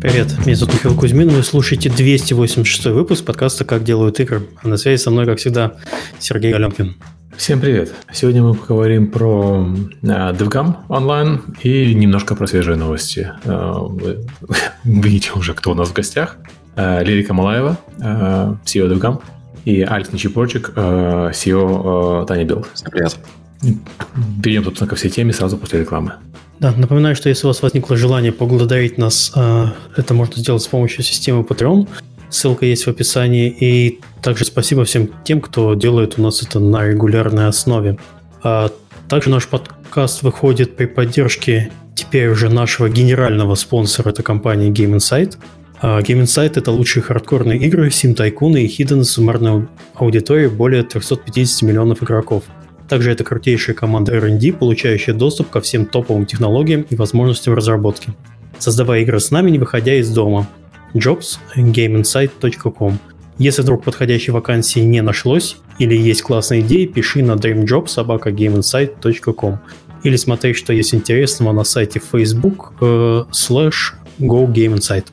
Привет, меня зовут Михаил Кузьмин, вы слушаете 286 выпуск подкаста «Как делают игры». А на связи со мной, как всегда, Сергей Галенкин. Всем привет! Сегодня мы поговорим про DevGam онлайн и немножко про свежие новости. Uh, вы видите уже, кто у нас в гостях. Uh, Лирика Малаева, CEO DevGam, и Алекс Нечипорчик, CEO Таня Билд. Всем привет! Перейдем, собственно, ко всей теме сразу после рекламы. Да, напоминаю, что если у вас возникло желание поблагодарить нас, а, это можно сделать с помощью системы Patreon. Ссылка есть в описании. И также спасибо всем тем, кто делает у нас это на регулярной основе. А также наш подкаст выходит при поддержке теперь уже нашего генерального спонсора, это компания Game Insight. А Game Insight — это лучшие хардкорные игры, Sim Tycoon и Hidden суммарной аудитории более 350 миллионов игроков — также это крутейшая команда R&D, получающая доступ ко всем топовым технологиям и возможностям разработки. Создавая игры с нами, не выходя из дома. jobs.gameinsight.com Если вдруг подходящей вакансии не нашлось или есть классная идея, пиши на dreamjobs.gameinsight.com или смотри, что есть интересного на сайте Facebook э, slash GoGameInsight.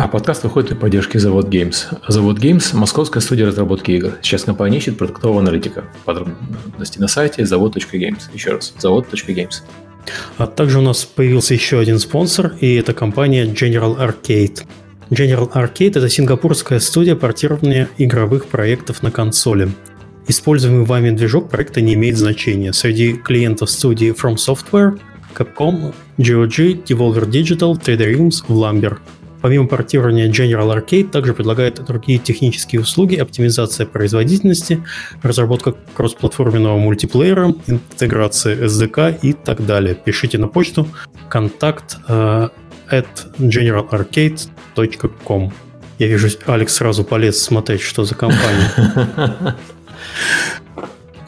А подкаст выходит при поддержке Завод Games. Завод Games – московская студия разработки игр. Сейчас компания ищет продуктового аналитика. Подробности на сайте завод.games. Еще раз, завод.games. А также у нас появился еще один спонсор, и это компания General Arcade. General Arcade – это сингапурская студия портирования игровых проектов на консоли. Используемый вами движок проекта не имеет значения. Среди клиентов студии From Software, Capcom, GOG, Devolver Digital, 3D Realms, Vlambeer – Помимо портирования General Arcade, также предлагает другие технические услуги, оптимизация производительности, разработка кроссплатформенного мультиплеера, интеграция SDK и так далее. Пишите на почту контакт uh, at generalarcade.com. Я вижу, Алекс сразу полез смотреть, что за компания.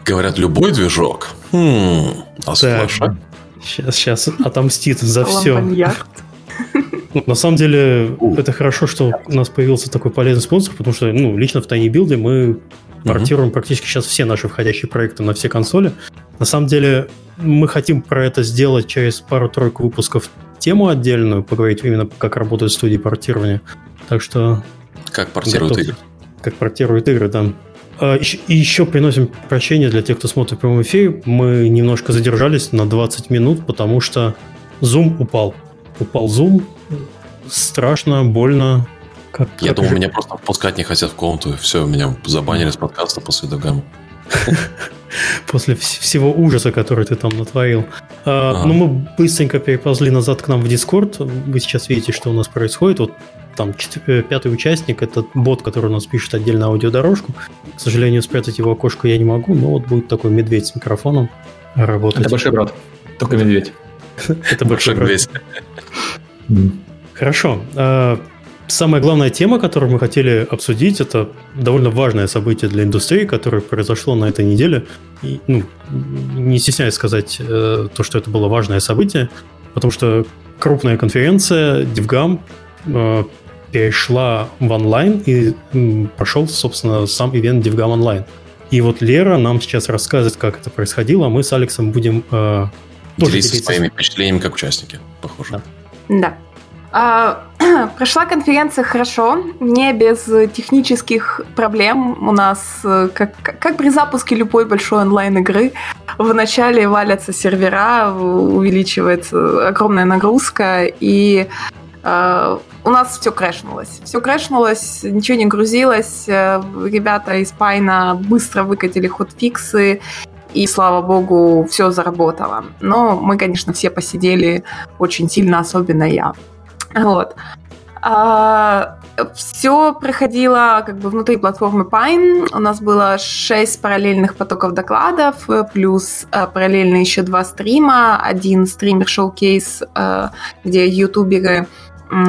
Говорят, любой движок. Хм, а сейчас, сейчас отомстит за все. Ну, на самом деле, это хорошо, что у нас появился такой полезный спонсор, потому что, ну, лично в Tiny Build мы портируем практически сейчас все наши входящие проекты на все консоли. На самом деле, мы хотим про это сделать через пару-тройку выпусков тему отдельную, поговорить именно, как работают студии портирования. Так что... Как портируют готов. игры. Как портируют игры, да. А, и еще приносим прощение для тех, кто смотрит в прямом эфире. Мы немножко задержались на 20 минут, потому что Zoom упал. Zoom, страшно, больно. Как, Я как думал, же... меня просто впускать не хотят в комнату. Все, меня забанили с подкаста после Дагама. После всего ужаса, который ты там натворил. А, ну, мы быстренько переползли назад к нам в Discord. Вы сейчас видите, что у нас происходит. Вот там э, пятый участник, это бот, который у нас пишет отдельно аудиодорожку. К сожалению, спрятать его окошко я не могу, но вот будет такой медведь с микрофоном работать. Это большой брат, только медведь. Это большой медведь. Хорошо. А, самая главная тема, которую мы хотели обсудить, это довольно важное событие для индустрии, которое произошло на этой неделе. И, ну, не стесняюсь сказать э, то, что это было важное событие, потому что крупная конференция DevGam э, перешла в онлайн и э, прошел, собственно, сам ивент DevGam онлайн. И вот Лера нам сейчас рассказывает, как это происходило, а мы с Алексом будем э, делиться своими впечатлениями как участники, похоже. Да. Да. А, прошла конференция хорошо, не без технических проблем. У нас, э, как, как при запуске любой большой онлайн-игры, в начале валятся сервера, увеличивается огромная нагрузка, и э, у нас все крэшнулось. Все крэшнулось, ничего не грузилось. Э, ребята из Пайна быстро выкатили ход-фиксы, и, слава богу, все заработало. Но мы, конечно, все посидели очень сильно, особенно я. Вот. А, все проходило как бы внутри платформы Pine. У нас было 6 параллельных потоков докладов, плюс а, параллельно еще два стрима. Один стример-шоу-кейс, а, где ютуберы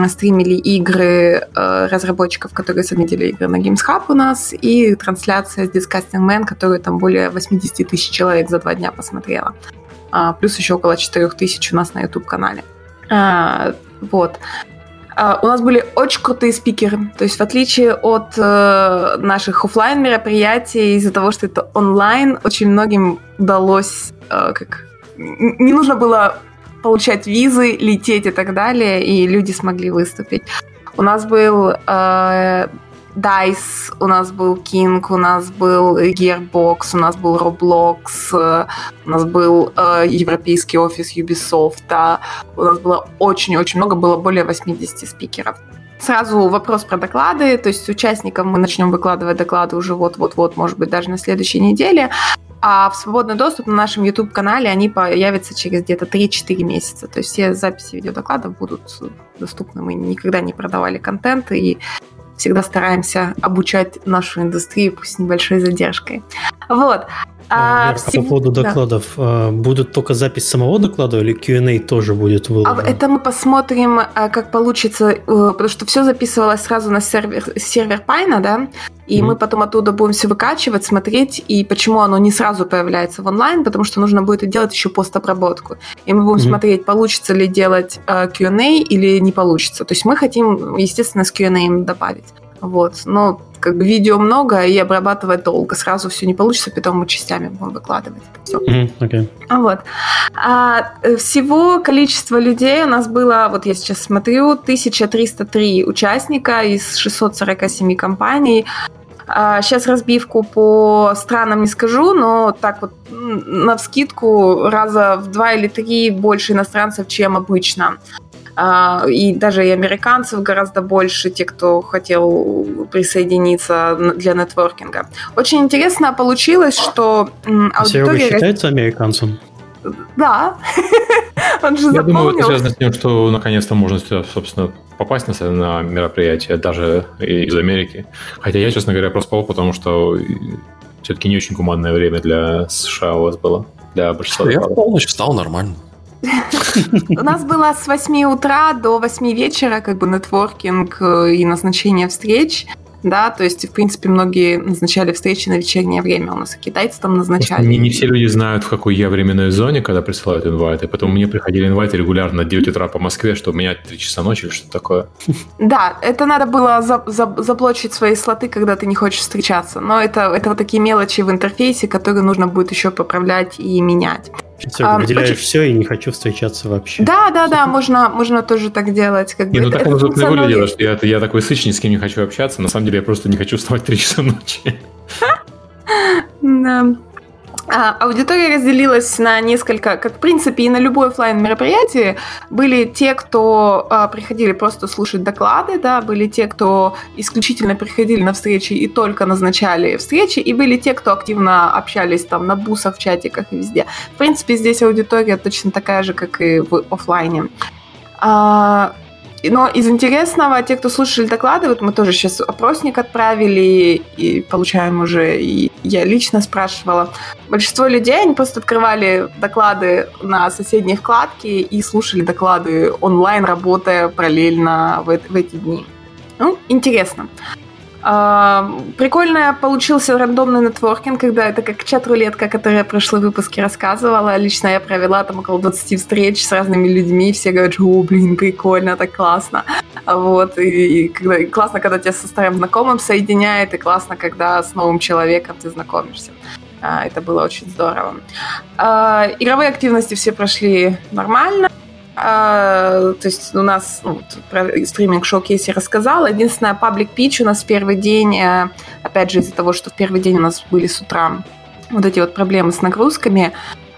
стримили игры э, разработчиков, которые submitили игры на Games у нас, и трансляция с Disgusting Man, которую там более 80 тысяч человек за два дня посмотрела. А, плюс еще около 4 тысяч у нас на YouTube-канале. А, вот. Uh, у нас были очень крутые спикеры. То есть, в отличие от uh, наших офлайн мероприятий, из-за того, что это онлайн, очень многим удалось uh, как не нужно было получать визы, лететь и так далее, и люди смогли выступить. У нас был э, DICE, у нас был King, у нас был Gearbox, у нас был Roblox, э, у нас был э, европейский офис Ubisoft, у нас было очень-очень много, было более 80 спикеров. Сразу вопрос про доклады, то есть участникам мы начнем выкладывать доклады уже вот-вот-вот, может быть, даже на следующей неделе. А в свободный доступ на нашем YouTube-канале они появятся через где-то 3-4 месяца. То есть все записи видеодокладов будут доступны. Мы никогда не продавали контент и всегда стараемся обучать нашу индустрию, пусть с небольшой задержкой. Вот. А, а, всего... по поводу докладов, да. будет только запись самого доклада или Q&A тоже будет выложено? А это мы посмотрим, а, как получится, э, потому что все записывалось сразу на сервер, сервер Пайна, да, и mm-hmm. мы потом оттуда будем все выкачивать, смотреть, и почему оно не сразу появляется в онлайн, потому что нужно будет делать еще постобработку. И мы будем mm-hmm. смотреть, получится ли делать Q&A или не получится. То есть мы хотим, естественно, с Q&A добавить. Вот. Но как бы видео много и обрабатывать долго. Сразу все не получится, потом мы частями будем выкладывать. Все. Mm-hmm, okay. Вот. А, э, всего количество людей у нас было, вот я сейчас смотрю, 1303 участника из 647 компаний. А, сейчас разбивку по странам не скажу, но так вот на вскидку раза в два или три больше иностранцев, чем обычно. А, и даже и американцев гораздо больше, те, кто хотел присоединиться для нетворкинга. Очень интересно получилось, что аудитория... Серега считается американцем? Да. Он же Я думаю, это связано с тем, что наконец-то можно, собственно, попасть на, на мероприятие, даже из Америки. Хотя я, честно говоря, просто потому что все-таки не очень гуманное время для США у вас было, для большинства. Я в полночь встал нормально. У нас было с 8 утра до 8 вечера как бы нетворкинг э, и назначение встреч да, то есть, в принципе, многие назначали встречи на вечернее время, у нас и китайцы там назначали. Не, не все люди знают, в какой я временной зоне, когда присылают инвайты, поэтому мне приходили инвайты регулярно 9 утра по Москве, что у меня 3 часа ночи или что-то такое. Да, это надо было за, за, заблочить свои слоты, когда ты не хочешь встречаться, но это, это вот такие мелочи в интерфейсе, которые нужно будет еще поправлять и менять. Все, а, выделяешь очень... все и не хочу встречаться вообще. Да, да, да, можно, можно тоже так делать. Как не, бы. ну так это, оно не выглядело, что я, я такой сыч, ни с кем не хочу общаться. На самом деле я просто не хочу вставать 3 часа ночи. Да. А, аудитория разделилась на несколько, как в принципе и на любое офлайн мероприятие. Были те, кто а, приходили просто слушать доклады, да, были те, кто исключительно приходили на встречи и только назначали встречи, и были те, кто активно общались там на бусах, в чатиках и везде. В принципе, здесь аудитория точно такая же, как и в офлайне. А, но из интересного, те, кто слушали доклады, вот мы тоже сейчас опросник отправили и получаем уже, и я лично спрашивала. Большинство людей, они просто открывали доклады на соседней вкладке и слушали доклады онлайн, работая параллельно в, в эти дни. Ну, интересно. А, прикольно получился рандомный нетворкинг, когда это как чат-рулетка, которая я в прошлые выпуске рассказывала. Лично я провела там около 20 встреч с разными людьми, все говорят, о, блин, прикольно, так классно. Вот, и, и, когда, и классно, когда тебя со старым знакомым соединяет, и классно, когда с новым человеком ты знакомишься. А, это было очень здорово. А, игровые активности все прошли нормально. А, то есть у нас ну, про стриминг шоу-кейс я рассказала. Единственное, паблик пич у нас в первый день, э, опять же из-за того, что в первый день у нас были с утра вот эти вот проблемы с нагрузками,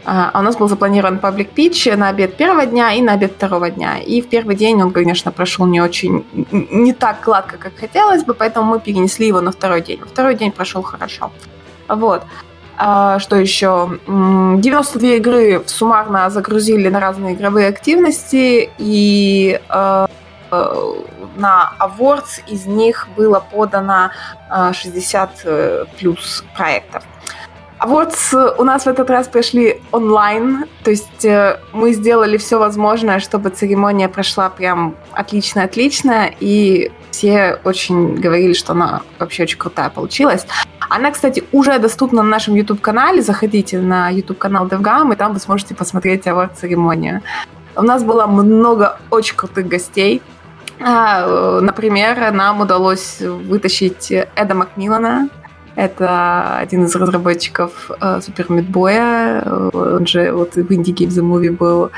а, а у нас был запланирован паблик пич на обед первого дня и на обед второго дня. И в первый день он, конечно, прошел не очень, не так гладко, как хотелось бы, поэтому мы перенесли его на второй день. Второй день прошел хорошо. Вот. А, что еще? 92 игры суммарно загрузили на разные игровые активности, и э, на Awards из них было подано 60 э, плюс проектов. Awards у нас в этот раз прошли онлайн, то есть э, мы сделали все возможное, чтобы церемония прошла прям отлично-отлично, и все очень говорили, что она вообще очень крутая получилась. Она, кстати, уже доступна на нашем YouTube-канале. Заходите на YouTube-канал DevGam, и там вы сможете посмотреть авард-церемонию. У нас было много очень крутых гостей. А, например, нам удалось вытащить Эда Макмиллана. Это один из разработчиков Супер uh, Мидбоя. Он же вот в Indie Game The Movie был.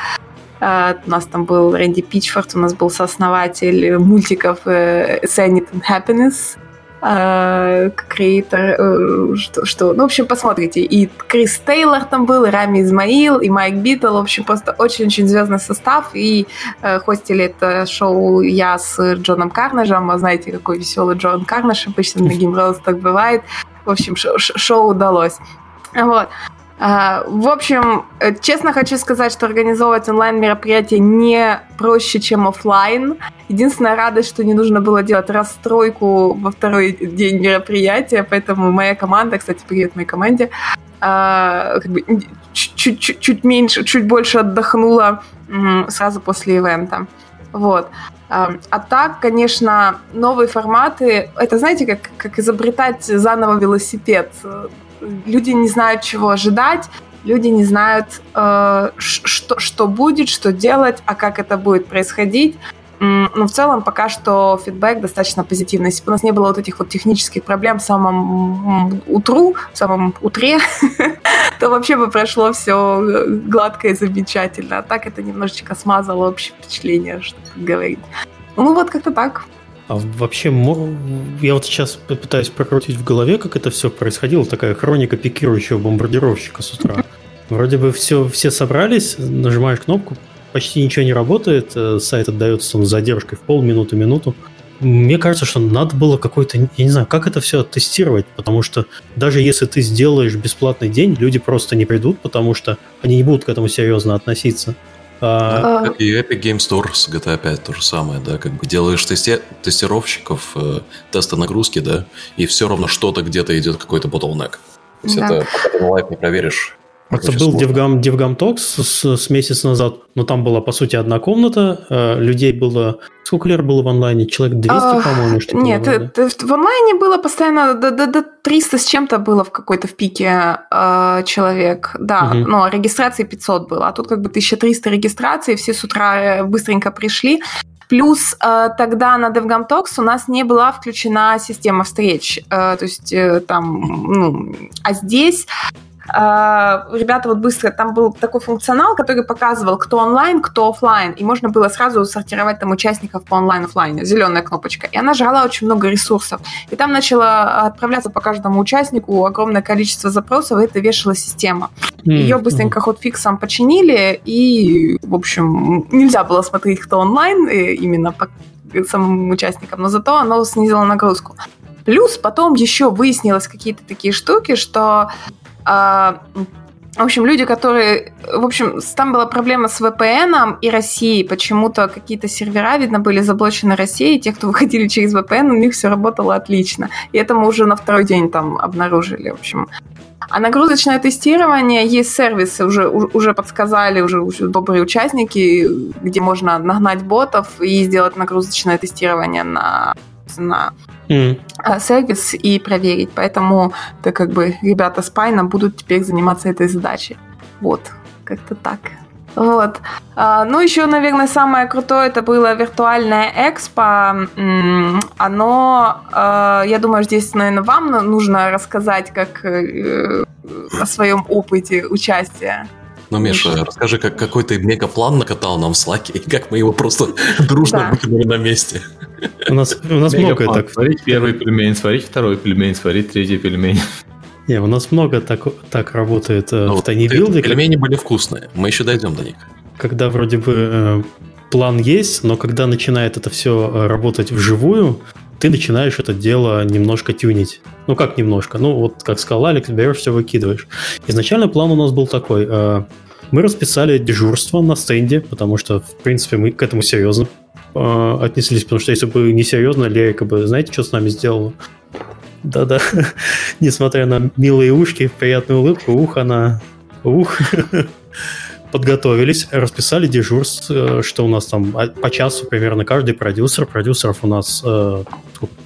Uh, у нас там был Рэнди Пичфорд, у нас был сооснователь мультиков uh, Sanity and Happiness, uh, creator, uh, что, что, ну, в общем, посмотрите. И Крис Тейлор там был, и Рами Измаил, и Майк Битл, в общем, просто очень-очень звездный состав, и uh, хостили это шоу я с Джоном Карнажем, а знаете, какой веселый Джон Карнаж, обычно на Гимроуз так бывает. В общем, шоу, шоу удалось. Вот. А, в общем, э, честно хочу сказать, что организовывать онлайн-мероприятие не проще, чем офлайн. Единственная радость, что не нужно было делать расстройку во второй день мероприятия, поэтому моя команда, кстати, привет моей команде, а, как бы чуть-чуть чуть меньше, чуть больше отдохнула сразу после ивента. Вот. А, а так, конечно, новые форматы, это знаете, как, как изобретать заново велосипед люди не знают, чего ожидать, люди не знают, э, что, что будет, что делать, а как это будет происходить. Но в целом пока что фидбэк достаточно позитивный. Если бы у нас не было вот этих вот технических проблем в самом утру, в самом утре, то вообще бы прошло все гладко и замечательно. А так это немножечко смазало общее впечатление, что говорить. Ну вот как-то так. А вообще, я вот сейчас пытаюсь прокрутить в голове, как это все происходило, такая хроника пикирующего бомбардировщика с утра. Вроде бы все, все собрались, нажимаешь кнопку, почти ничего не работает, э, сайт отдается с задержкой в полминуты, минуту. Мне кажется, что надо было какой-то, я не знаю, как это все тестировать, потому что даже если ты сделаешь бесплатный день, люди просто не придут, потому что они не будут к этому серьезно относиться. А... Да, и Epic Game Store с GTA 5 то же самое, да, как бы делаешь тести... тестировщиков, э, тесты нагрузки, да, и все равно что-то где-то идет какой-то bottleneck. То есть да. это пока ты на live не проверишь, это был DevGam, DevGam Talks с, с месяц назад, но там была, по сути, одна комната, э, людей было... Сколько лет было в онлайне? Человек 200, а, по-моему, что Нет, было, да? в онлайне было постоянно до, до, до 300 с чем-то было в какой-то в пике э, человек, да, угу. но регистрации 500 было, а тут как бы 1300 регистраций, все с утра э, быстренько пришли. Плюс э, тогда на DevGam Talks у нас не была включена система встреч. Э, то есть э, там, ну, а здесь ребята вот быстро, там был такой функционал, который показывал, кто онлайн, кто офлайн, и можно было сразу сортировать там участников по онлайн-офлайну, зеленая кнопочка. И она жрала очень много ресурсов. И там начало отправляться по каждому участнику огромное количество запросов, и это вешала система. Ее быстренько ход-фиксом починили, и, в общем, нельзя было смотреть, кто онлайн, именно по самым участникам, но зато оно снизило нагрузку. Плюс потом еще выяснилось какие-то такие штуки, что а, в общем, люди, которые... В общем, там была проблема с VPN и Россией. Почему-то какие-то сервера, видно, были заблочены Россией. Те, кто выходили через VPN, у них все работало отлично. И это мы уже на второй день там обнаружили. В общем, а нагрузочное тестирование, есть сервисы, уже, уже подсказали, уже, уже добрые участники, где можно нагнать ботов и сделать нагрузочное тестирование на, на mm. сервис и проверить. Поэтому это как бы ребята с Пайна будут теперь заниматься этой задачей. Вот, как-то так. Вот. А, ну, еще, наверное, самое крутое это было виртуальное экспо. Оно, а, я думаю, здесь, наверное, вам нужно рассказать как э, о своем опыте участия. Ну, Миша, расскажи, как какой ты мегаплан накатал нам в Слаке, и как мы его просто дружно выкинули на месте. У нас, у нас много так. Сварить первый пельмень, сварить второй пельмень, сварить третий пельмень. Не, у нас много так, так работает э, ну, в тайнибилде. Пельмени были вкусные, мы еще дойдем до них. Когда вроде бы э, план есть, но когда начинает это все э, работать вживую, ты начинаешь это дело немножко тюнить. Ну, как немножко? Ну, вот, как сказал Алекс, берешь все, выкидываешь. Изначально план у нас был такой. Э, мы расписали дежурство на стенде, потому что, в принципе, мы к этому серьезно э, отнеслись, потому что если бы не серьезно, Лерика бы, знаете, что с нами сделала? Да-да, несмотря на милые ушки, приятную улыбку, ух, она... Ух. Подготовились, расписали дежурство, что у нас там а, по часу примерно каждый продюсер. Продюсеров у нас э,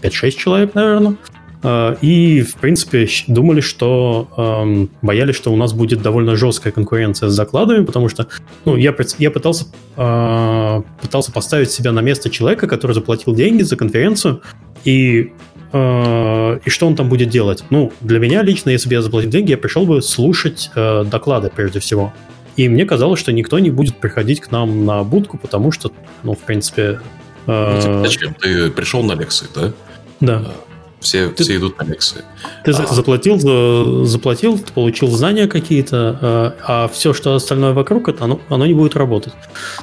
5-6 человек, наверное. Э, и, в принципе, думали, что эм, боялись, что у нас будет довольно жесткая конкуренция с закладами, потому что ну, я, я пытался, э, пытался поставить себя на место человека, который заплатил деньги за конференцию, и, э, и что он там будет делать. Ну, для меня лично, если бы я заплатил деньги, я пришел бы слушать доклады прежде всего. И мне казалось, что никто не будет приходить к нам на будку, потому что, ну, в принципе... Типа, зачем? Ты пришел на лекции, да? Да. Все, ты, все идут на лекции. Ты а... заплатил, заплатил, ты получил знания какие-то, а, а все, что остальное вокруг, это оно, оно не будет работать.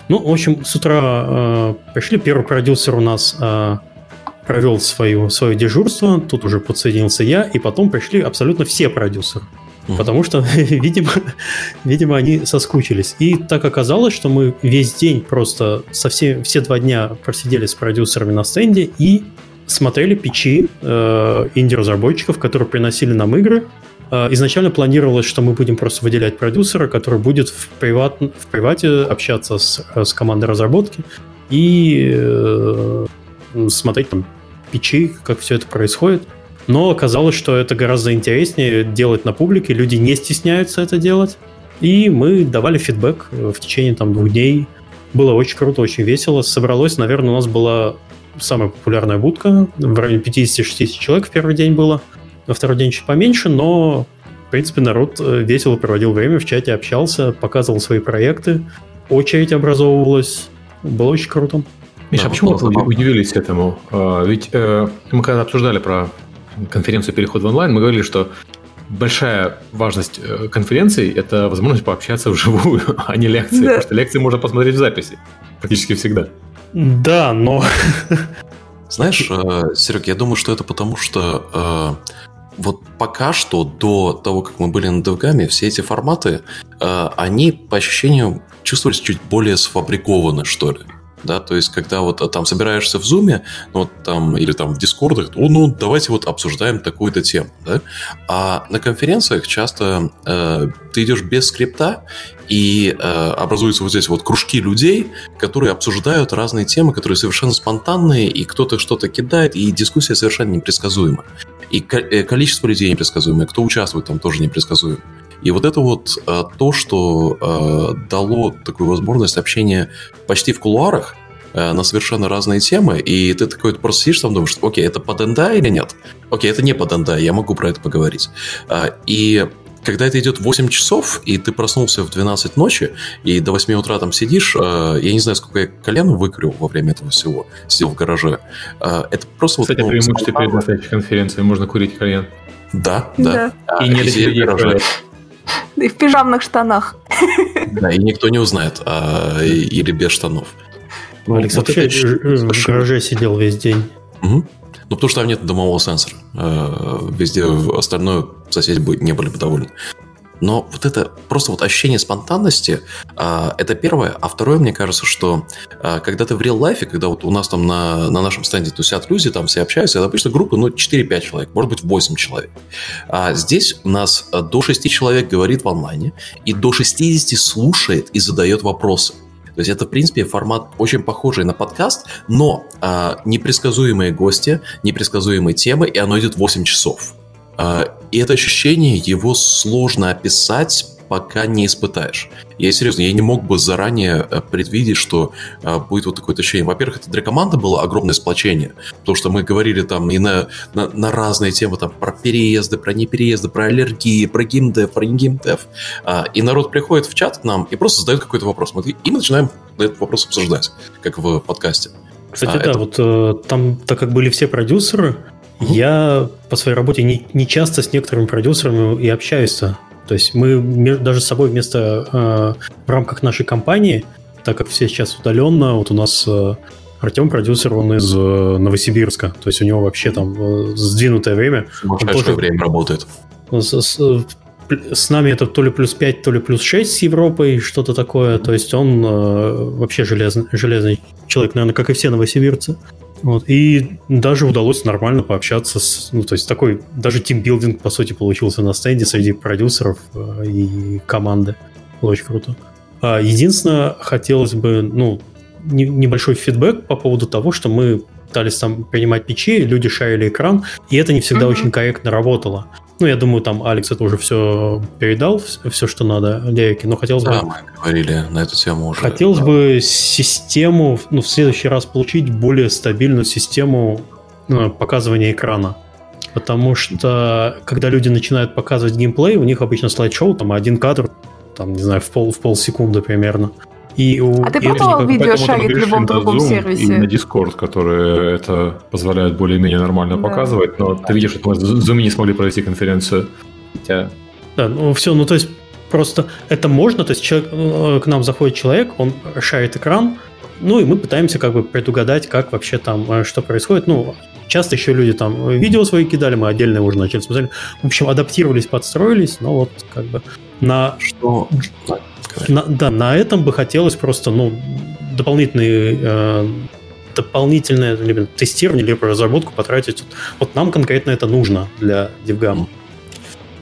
Ну, в общем, с утра э, пришли, первый продюсер у нас э, провел свою, свое дежурство, тут уже подсоединился я, и потом пришли абсолютно все продюсеры. Потому что, видимо, видимо, они соскучились. И так оказалось, что мы весь день просто со все, все два дня просидели с продюсерами на стенде и смотрели печи э, инди-разработчиков, которые приносили нам игры. Э, изначально планировалось, что мы будем просто выделять продюсера, который будет в, приват, в привате общаться с, с командой разработки и э, смотреть там печи, как все это происходит. Но оказалось, что это гораздо интереснее делать на публике, люди не стесняются это делать. И мы давали фидбэк в течение там двух дней. Было очень круто, очень весело. Собралось, наверное, у нас была самая популярная будка. В районе 50-60 человек в первый день было. На второй день чуть поменьше, но, в принципе, народ э, весело проводил время в чате, общался, показывал свои проекты. Очередь образовывалась. Было очень круто. Миша, да, а почему вы удивились этому? А, ведь э, мы когда обсуждали про конференцию «Переход в онлайн», мы говорили, что большая важность э, конференции – это возможность пообщаться вживую, а не лекции. Да. Потому что лекции можно посмотреть в записи практически всегда. Да, но... Знаешь, э, Серег, я думаю, что это потому, что э, вот пока что, до того, как мы были на DevGAM, все эти форматы, они, по ощущению, чувствовались чуть более сфабрикованы, что ли да, то есть, когда вот а, там собираешься в Zoom, ну, вот там, или там в Discord, ну, ну, давайте вот обсуждаем такую-то тему, да, а на конференциях часто э, ты идешь без скрипта, и э, образуются вот здесь вот кружки людей, которые обсуждают разные темы, которые совершенно спонтанные, и кто-то что-то кидает, и дискуссия совершенно непредсказуема. И э, количество людей непредсказуемое, кто участвует там тоже непредсказуемо. И вот это вот э, то, что э, дало такую возможность общения почти в кулуарах, э, на совершенно разные темы, и ты такой просто сидишь там думаешь, окей, это под НДА или нет? Окей, это не под НДА, я могу про это поговорить. И когда это идет 8 часов, и ты проснулся в 12 ночи, и до 8 утра там сидишь, я не знаю, сколько я колено выкурил во время этого всего, сидел в гараже. Это просто... Кстати, вот, ну, преимущество перед настоящей конференцией, можно курить кальян. Да, да. да. И, и нет людей в и в пижамных штанах. Да, и никто не узнает, а, или без штанов. Ну, Алекс вот вообще в гараже сидел весь день. Угу. Ну, потому что там нет домового сенсора. Э, везде остальное соседи бы не были бы довольны. Но вот это просто вот ощущение спонтанности, э, это первое. А второе, мне кажется, что э, когда ты в реал лайфе, когда вот у нас там на, на нашем стенде тусят люди, там все общаются, это обычно группы, ну, 4-5 человек, может быть, 8 человек. А здесь у нас э, до 6 человек говорит в онлайне, и до 60 слушает и задает вопросы. То есть это, в принципе, формат очень похожий на подкаст, но э, непредсказуемые гости, непредсказуемые темы, и оно идет 8 часов. А, и это ощущение, его сложно описать, пока не испытаешь. Я серьезно, я не мог бы заранее э, предвидеть, что а, будет вот такое ощущение. Во-первых, это для команды было огромное сплочение, потому что мы говорили там и на, на, на разные темы, там про переезды, про непереезды, про аллергии, про геймдев, про не геймдев. А, и народ приходит в чат к нам и просто задает какой-то вопрос. Мы, и мы начинаем этот вопрос обсуждать, как в подкасте. Кстати, а, да, это... вот э, там, так как были все продюсеры. Я по своей работе не, не часто с некоторыми продюсерами и общаюсь. -то. то есть мы даже с собой вместо э, в рамках нашей компании, так как все сейчас удаленно, вот у нас э, Артем продюсер, он из э, Новосибирска, то есть у него вообще там э, сдвинутое время. Сумасшедшее тоже, время работает. С, с, с нами это то ли плюс 5, то ли плюс 6 с Европой, что-то такое. То есть он э, вообще железный, железный человек, наверное, как и все новосибирцы. Вот. И даже удалось нормально пообщаться с... Ну, то есть такой даже тимбилдинг, по сути, получился на стенде среди продюсеров э, и команды. Было очень круто. А единственное, хотелось бы, ну, не, небольшой фидбэк по поводу того, что мы пытались там принимать печи, люди шарили экран, и это не всегда mm-hmm. очень корректно работало. Ну, я думаю, там Алекс это уже все передал, все, что надо Лерике, но хотелось да, бы... мы говорили на эту тему уже. Хотелось да. бы систему, ну, в следующий раз получить более стабильную систему ну, показывания экрана. Потому что, когда люди начинают показывать геймплей, у них обычно слайд-шоу, там один кадр там, не знаю, в, пол, в полсекунды примерно. И у, а ты пробовал видео шарить в любом другом Zoom сервисе? И на Discord, который это позволяет более-менее нормально да. показывать, но ты видишь, что мы в Zoom не смогли провести конференцию. Хотя... Да, ну все, ну то есть просто это можно, то есть человек, э, к нам заходит человек, он шарит экран, ну и мы пытаемся как бы предугадать, как вообще там, э, что происходит. Ну, часто еще люди там видео свои кидали, мы отдельно уже начали смотреть. В общем, адаптировались, подстроились, но вот как бы на... Что? На, да, на этом бы хотелось просто, ну, дополнительные э, дополнительное либо тестирование, либо разработку потратить. Вот нам конкретно это нужно для DevGam.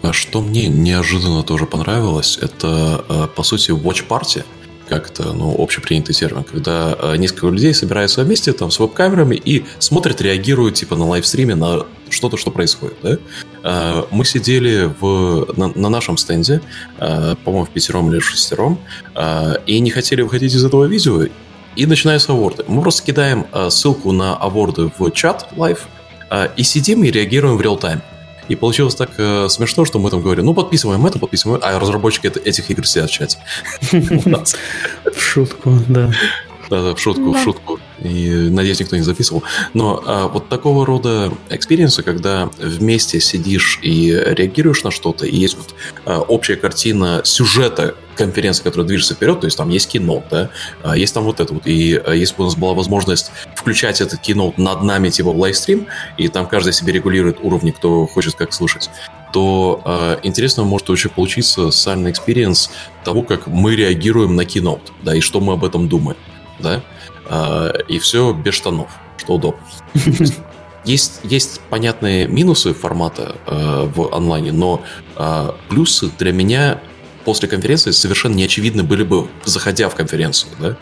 А что мне неожиданно тоже понравилось, это, э, по сути, Watch Party – как это, ну, общепринятый термин, когда э, несколько людей собираются вместе там с веб-камерами и смотрят, реагируют типа на лайвстриме на что-то, что происходит, да? Э, мы сидели в, на, на нашем стенде, э, по-моему, в пятером или шестером, э, и не хотели выходить из этого видео, и начинаются award ы. Мы просто кидаем ссылку на award ы в чат live, и сидим и реагируем в real-time. И получилось так э, смешно, что мы там говорим, ну, подписываем это, подписываем а разработчики это, этих игр сидят в чате. В шутку, да. Да-да, в шутку, в шутку. И надеюсь, никто не записывал. Но а, вот такого рода experience ы, когда вместе сидишь и реагируешь на что-то, и есть вот а, общая картина сюжета конференции, которая движется вперед, то есть там есть кино, да, а, есть там вот это вот. И а, если бы у нас была возможность включать этот кино над нами, типа в лайвстрим, и там каждый себе регулирует уровни, кто хочет как слушать, то э, интересно может вообще получиться социальный experience того, как мы реагируем на кино, да, и что мы об этом думаем да, а, и все без штанов, что удобно. Есть, есть понятные минусы формата э, в онлайне, но э, плюсы для меня после конференции совершенно неочевидны были бы, заходя в конференцию, да.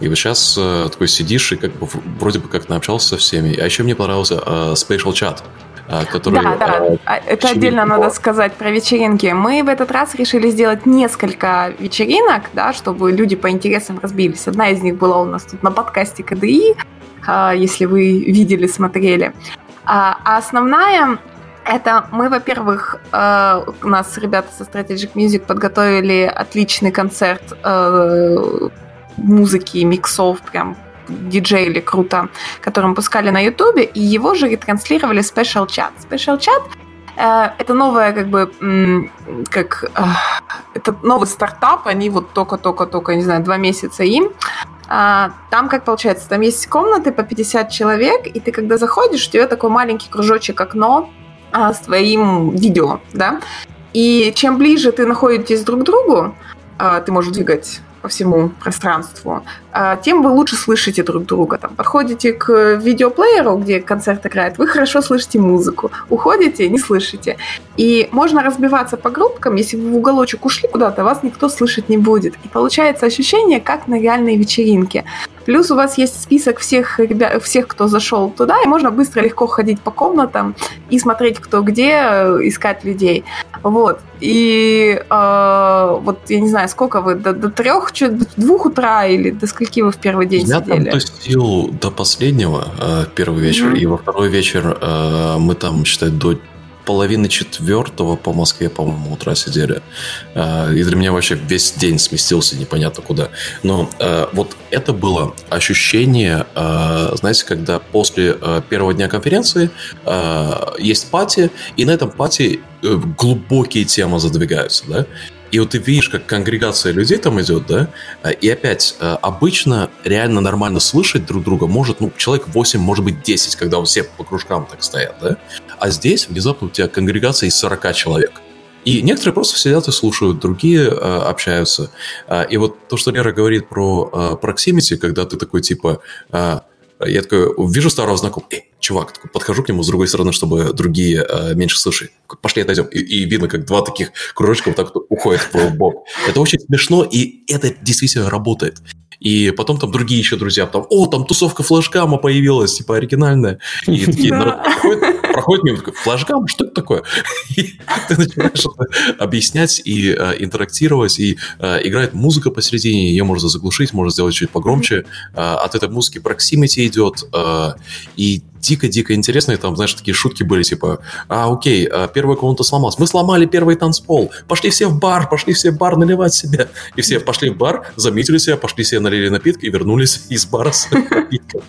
И вот сейчас э, такой сидишь и как бы вроде бы как наобщался со всеми. А еще мне понравился э, Spatial Chat. А, который... Да, да, а, это отдельно надо сказать про вечеринки. Мы в этот раз решили сделать несколько вечеринок, да, чтобы люди по интересам разбились. Одна из них была у нас тут на подкасте КДИ, а, если вы видели, смотрели. А основная это мы, во-первых, у нас ребята со Strategic Music подготовили отличный концерт музыки, миксов, прям диджеили круто, который мы пускали на Ютубе, и его же ретранслировали Special Chat. Special Chat э, это новая, как бы, как, э, это новый стартап, они вот только-только-только, не знаю, два месяца им. А, там, как получается, там есть комнаты по 50 человек, и ты, когда заходишь, у тебя такой маленький кружочек окно а, с твоим видео, да, и чем ближе ты находитесь друг к другу, а, ты можешь двигать по всему пространству, а, тем вы лучше слышите друг друга. Там, подходите к видеоплееру, где концерт играет, вы хорошо слышите музыку. Уходите, не слышите. И можно разбиваться по группкам, если вы в уголочек ушли куда-то, вас никто слышать не будет. И получается ощущение, как на реальной вечеринке. Плюс у вас есть список всех ребят, всех, кто зашел туда, и можно быстро легко ходить по комнатам и смотреть, кто где, э, искать людей. Вот. И э, вот я не знаю, сколько вы, до, до трех, до двух утра или до скольки вы в первый день я сидели? Я там тусил до последнего, э, первый вечер, mm-hmm. и во второй вечер э, мы там, считай, до половины четвертого по Москве, по-моему, утра сидели. А, и для меня вообще весь день сместился непонятно куда. Но а, вот это было ощущение, а, знаете, когда после первого дня конференции есть пати, и на этом пати э, глубокие темы задвигаются, да? И вот ты видишь, как конгрегация людей там идет, да, и опять, обычно реально нормально слышать друг друга может, ну, человек 8, может быть 10, когда все по кружкам так стоят, да, а здесь внезапно у тебя конгрегация из 40 человек. И некоторые просто сидят и слушают, другие э, общаются. И вот то, что Лера говорит про э, proximity, когда ты такой типа... Э, я такой вижу старого знакомого, эй, чувак, такой, подхожу к нему с другой стороны, чтобы другие э, меньше слышали. Пошли отойдем. И, и видно, как два таких кружочка вот так вот уходят в бок. Это очень смешно, и это действительно работает. И потом там другие еще друзья, там, о, там тусовка флешкама появилась, типа оригинальная. И такие народ проходит мимо, такой, флажгам, что это такое? Ты начинаешь объяснять и э, интерактировать, и э, играет музыка посередине, ее можно заглушить, можно сделать чуть погромче. Э, от этой музыки proximity идет, и дико-дико интересно, и там, знаешь, такие шутки были, типа, а, окей, первая комната сломалась, мы сломали первый танцпол, пошли все в бар, пошли все в бар наливать себя. И все пошли в бар, заметили себя, пошли себе налили напитки и вернулись из бара с напитками.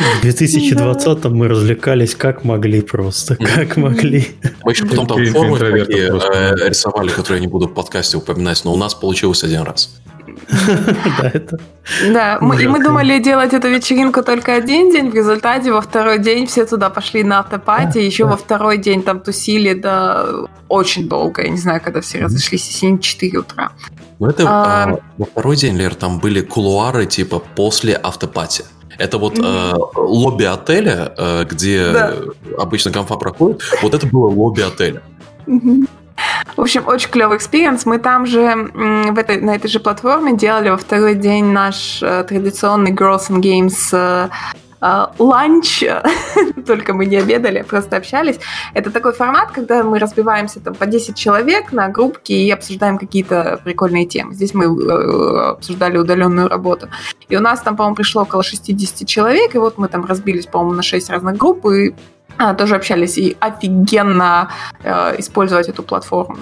В 2020 мы развлекались как могли просто, как могли. Мы еще потом там формы такие э, рисовали, которые я не буду в подкасте упоминать, но у нас получилось один раз. Да, это... Да, мы, и мы думали делать эту вечеринку только один день, в результате во второй день все туда пошли на автопати, еще во второй день там тусили до очень долго, я не знаю, когда все разошлись, если не 4 утра. Ну это а... А, во второй день, Лер, там были кулуары типа после автопати. Это вот э, лобби отеля, э, где да. обычно конфа проходит. Вот это было лобби отеля. В общем, очень клевый experience. Мы там же в этой, на этой же платформе делали во второй день наш э, традиционный Girls in Games э, ланч, только мы не обедали, а просто общались. Это такой формат, когда мы разбиваемся там по 10 человек на группки и обсуждаем какие-то прикольные темы. Здесь мы э, обсуждали удаленную работу. И у нас там, по-моему, пришло около 60 человек, и вот мы там разбились, по-моему, на 6 разных групп, и а, тоже общались и офигенно э, использовать эту платформу.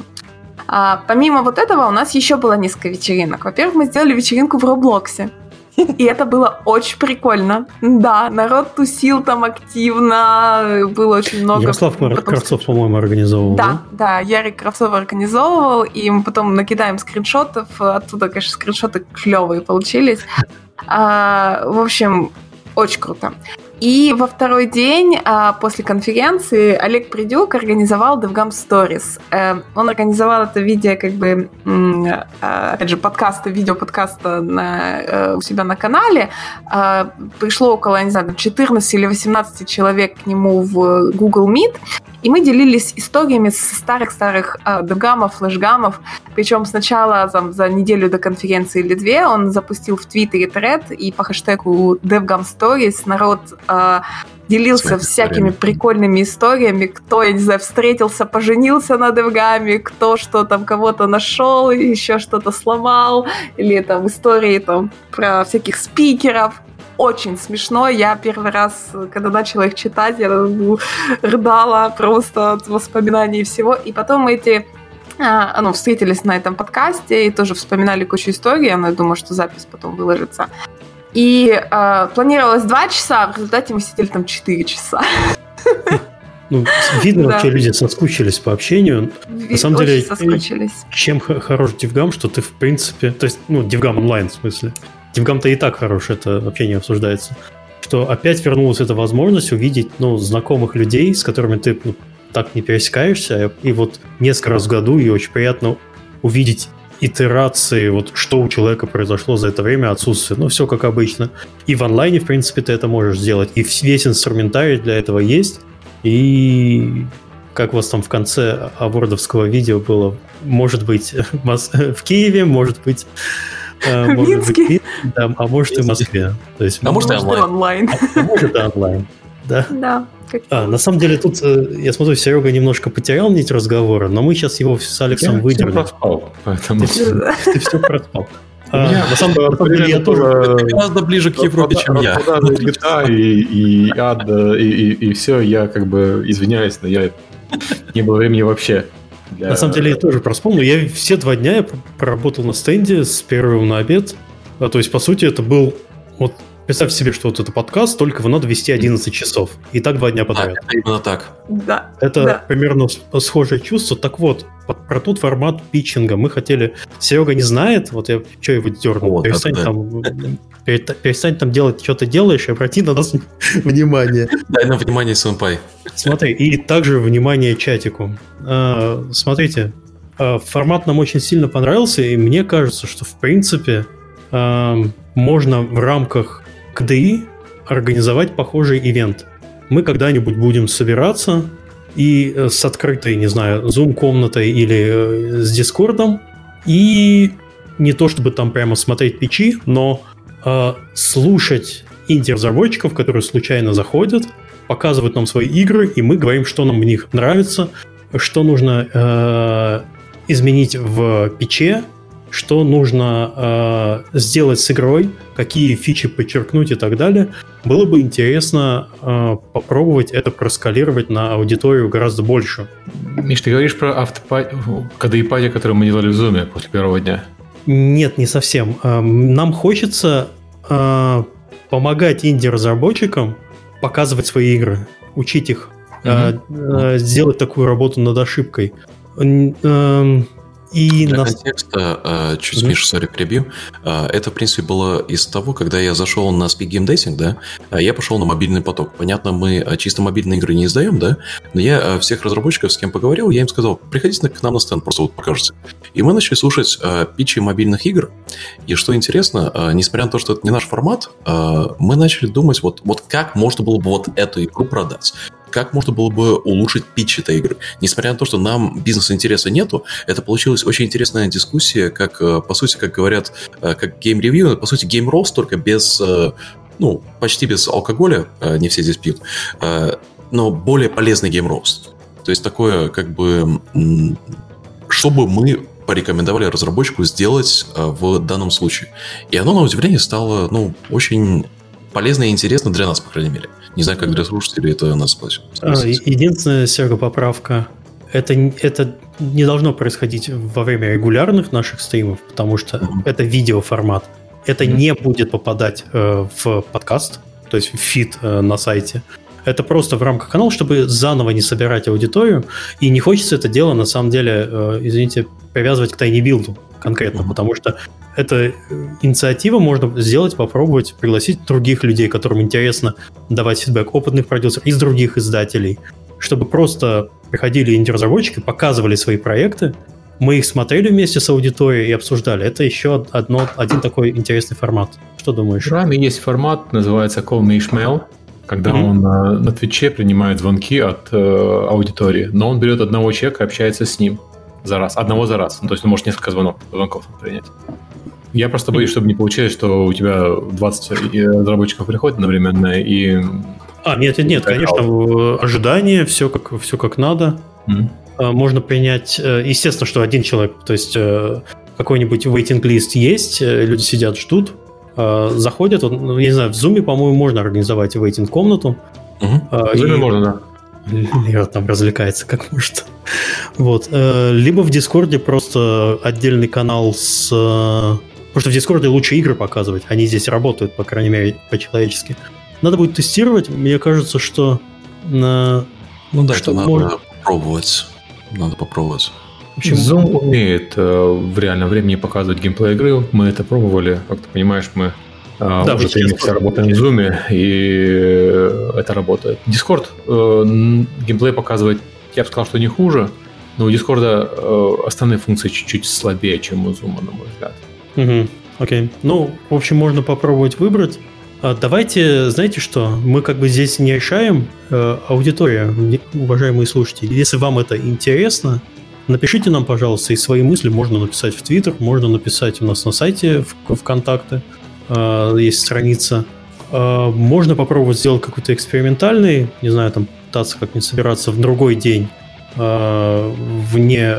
А, помимо вот этого у нас еще было несколько вечеринок. Во-первых, мы сделали вечеринку в Роблоксе. И это было очень прикольно. Да, народ тусил там активно, было очень много... Ярослав потом... Кравцов, по-моему, организовывал, да? Да, да, Ярик Кравцов организовывал, и мы потом накидаем скриншотов, оттуда, конечно, скриншоты клевые получились. А, в общем, очень круто. И во второй день а, после конференции Олег Придюк организовал DevGam Stories. Э, он организовал это видео, как бы, э, опять же, подкаста, видео-подкаста на, э, у себя на канале. Э, пришло около, не знаю, 14 или 18 человек к нему в Google Meet. И мы делились историями с старых-старых э, девгамов, флешгамов. Причем сначала там, за неделю до конференции или две он запустил в Твиттере тред, и по хэштегу DevGam Stories народ э, делился Своими всякими историями. прикольными историями, кто, я не знаю, встретился, поженился на девгами, кто что там кого-то нашел, еще что-то сломал, или там истории там про всяких спикеров очень смешно. Я первый раз, когда начала их читать, я ну, рыдала просто от воспоминаний и всего. И потом эти а, ну, встретились на этом подкасте и тоже вспоминали кучу историй. Я думаю, что запись потом выложится. И э, планировалось два часа, а в результате мы сидели там четыре часа. Ну, видно, да. вообще люди соскучились по общению. Вид, На самом деле, соскучились. чем хорош Дивгам, что ты, в принципе, то есть, ну, Дивгам онлайн, в смысле, Дивгам-то и так хорош, это вообще не обсуждается. Что опять вернулась эта возможность увидеть ну, знакомых людей, с которыми ты ну, так не пересекаешься, и вот несколько раз в году, и очень приятно увидеть итерации, вот что у человека произошло за это время отсутствия. Ну, все как обычно. И в онлайне, в принципе, ты это можешь сделать. И весь инструментарий для этого есть. И как у вас там в конце авордовского видео было, может быть в Киеве, может быть а, может быть, да, а может и в Москве. То есть, а может и онлайн. А может и онлайн. Да. Да. А, на самом деле тут, э, я смотрю, Серега немножко потерял нить разговора, но мы сейчас его с Алексом я выдернем. Я проспал, поэтому... Ты, ты все проспал. А, на самом деле, я тоже гораздо ближе к Европе, чем я. GTA и, и ад, и, и, и все, я как бы извиняюсь, но я не было времени вообще для... На самом деле я тоже но я все два дня я проработал на стенде с первого на обед. А, то есть, по сути, это был... Вот представь себе, что вот это подкаст, только его надо вести 11 часов. И так два дня подряд. Да, именно так. Да. Это да. примерно схожее чувство. Так вот, про тот формат питчинга мы хотели... Серега не знает, вот я что его дернул, перестань да, там перестань там делать, что ты делаешь, и обрати на нас внимание. Дай нам внимание, сэмпай. Смотри, и также внимание чатику. А, смотрите, а, формат нам очень сильно понравился, и мне кажется, что в принципе а, можно в рамках КДИ организовать похожий ивент. Мы когда-нибудь будем собираться и э, с открытой, не знаю, Zoom-комнатой или э, с Дискордом, и не то чтобы там прямо смотреть печи, но э, слушать инди-разработчиков, которые случайно заходят, показывают нам свои игры, и мы говорим, что нам в них нравится, что нужно э, изменить в пече, что нужно э, сделать с игрой, какие фичи подчеркнуть и так далее. Было бы интересно э, попробовать это проскалировать на аудиторию гораздо больше. Миш, ты говоришь про автопати, кадоипати, который мы делали в Zoom после первого дня? Нет, не совсем. Э, нам хочется э, помогать инди-разработчикам показывать свои игры, учить их, mm-hmm. сделать такую работу над ошибкой. Эм, и Для нас... контекста, а, чуть mm-hmm. Миша, сори, перебью. А, это, в принципе, было из того, когда я зашел на Speak Game Dating, да, а я пошел на мобильный поток. Понятно, мы чисто мобильные игры не издаем, да, но я всех разработчиков, с кем поговорил, я им сказал, приходите к нам на стенд, просто вот покажете. И мы начали слушать питчи мобильных игр, и что интересно, несмотря на то, что это не наш формат, мы начали думать, вот, вот как можно было бы вот эту игру продать как можно было бы улучшить питч этой игры. Несмотря на то, что нам бизнес-интереса нету, это получилась очень интересная дискуссия, как, э, по сути, как говорят, э, как game review, по сути, game roast, только без, э, ну, почти без алкоголя, не все здесь пьют, но более полезный game roast. То есть такое, как бы, чтобы мы порекомендовали разработчику сделать в данном случае. И оно, на удивление, стало, ну, очень полезно и интересно для нас, по крайней мере. Не знаю, как для слушателей это нас спасет. А, единственная, Серега, поправка. Это, это не должно происходить во время регулярных наших стримов, потому что mm-hmm. это видеоформат. Это mm-hmm. не будет попадать э, в подкаст, то есть в фид э, на сайте. Это просто в рамках канала, чтобы заново не собирать аудиторию. И не хочется это дело, на самом деле, э, извините, привязывать к тайни билду конкретно, mm-hmm. потому что эта э, инициатива можно сделать, попробовать, пригласить других людей, которым интересно давать фидбэк, опытных продюсеров из других издателей, чтобы просто приходили инди-разработчики, показывали свои проекты, мы их смотрели вместе с аудиторией и обсуждали. Это еще одно, один такой интересный формат. Что думаешь? В Раме есть формат, называется Call Me Ishmael, когда mm-hmm. он на, на Твиче принимает звонки от э, аудитории, но он берет одного человека и общается с ним за раз, одного за раз. Ну, то есть он может несколько звонков, звонков принять. Я просто боюсь, чтобы не получилось, что у тебя 20 разработчиков приходит одновременно и... А, нет, нет, нет, конечно, ожидание, все как, все как надо. Mm. Можно принять, э, естественно, что один человек, то есть э, какой-нибудь waiting list есть, э, люди сидят, ждут, заходят, ну, я не знаю, в Zoom, по-моему, можно организовать waiting комнату. Угу. В Zoom и... можно, да. Лера там развлекается как может. Вот. Либо в Дискорде просто отдельный канал с Потому что в Дискорде лучше игры показывать. Они здесь работают, по крайней мере, по-человечески. Надо будет тестировать. Мне кажется, что на... Ну да, что надо можно... попробовать. Надо попробовать. В общем, Zoom умеет э, в реальном времени показывать геймплей игры. Мы это пробовали. Как ты понимаешь, мы э, да, уже три месяца работаем в Zoom, и это работает. Discord э, геймплей показывает, я бы сказал, что не хуже, но у Discord э, основные функции чуть-чуть слабее, чем у Zoom, на мой взгляд. Угу, окей. Ну, в общем, можно попробовать выбрать. А давайте, знаете что, мы как бы здесь не решаем э, аудитория, уважаемые слушатели. Если вам это интересно, напишите нам, пожалуйста, и свои мысли можно написать в Твиттер, можно написать у нас на сайте в ВКонтакте, э, есть страница. Э, можно попробовать сделать какой-то экспериментальный, не знаю, там пытаться как-нибудь собираться в другой день Э, вне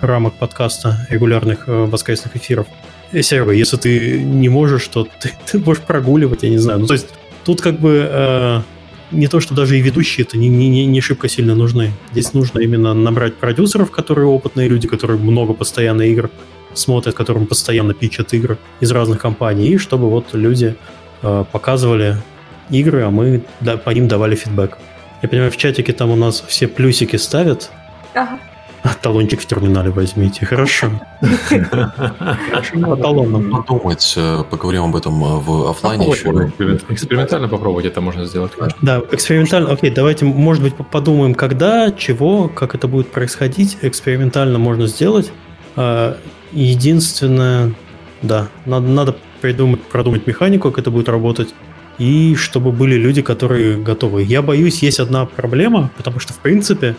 рамок подкаста регулярных воскресных эфиров. Серега, если ты не можешь, то ты, ты можешь прогуливать, я не знаю. Ну, то есть тут как бы не то, что даже и ведущие это не, не, не шибко сильно нужны. Здесь нужно именно набрать продюсеров, которые опытные люди, которые много постоянно игр смотрят, которым постоянно пичат игры из разных компаний, и чтобы вот люди э, показывали игры, а мы да, по ним давали фидбэк. Я понимаю, в чатике там у нас все плюсики ставят. Ага. Талончик в терминале возьмите, хорошо. Талоном. Подумать, э, поговорим об этом э, в офлайне еще. Экспериментально попробовать это можно сделать. Да, экспериментально. Окей, давайте, может быть, подумаем, когда, чего, как это будет происходить. Экспериментально можно сделать. А, единственное, да, надо, надо придумать, продумать механику, как это будет работать и чтобы были люди, которые готовы. Я боюсь, есть одна проблема, потому что, в принципе,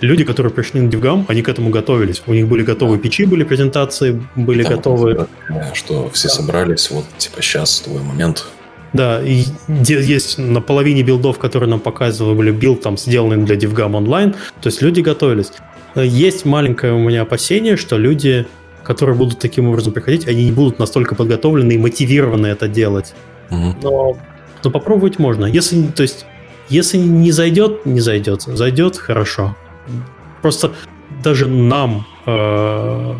люди, которые пришли на DevGAMM, они к этому готовились. У них были готовы печи, были презентации, были Там, готовы... Что все собрались, вот, типа, сейчас твой момент. Да, и есть на половине билдов, которые нам показывали, билд там сделанный для DevGAMM Online, то есть люди готовились. Есть маленькое у меня опасение, что люди, которые будут таким образом приходить, они не будут настолько подготовлены и мотивированы это делать. Угу. Но, но попробовать можно. Если, то есть, если не зайдет, не зайдет. Зайдет, хорошо. Просто даже нам э,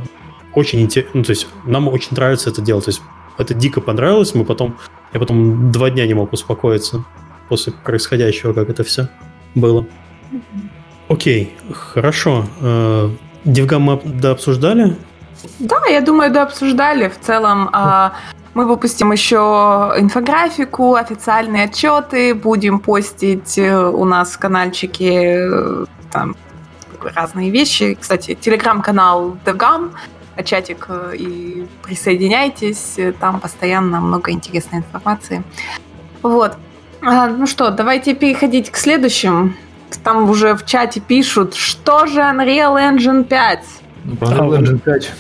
очень интересно, ну, то есть нам очень нравится это делать. То есть это дико понравилось, мы потом, я потом два дня не мог успокоиться после происходящего, как это все было. Окей, хорошо. Э, Девгам мы да обсуждали? Да, я думаю, да обсуждали. В целом, а, мы выпустим еще инфографику, официальные отчеты, будем постить э, у нас в каналчике э, там разные вещи. Кстати, телеграм-канал DevGam, чатик и присоединяйтесь, там постоянно много интересной информации. Вот. А, ну что, давайте переходить к следующим там уже в чате пишут, что же Unreal Engine 5? Ну, Unreal Engine 5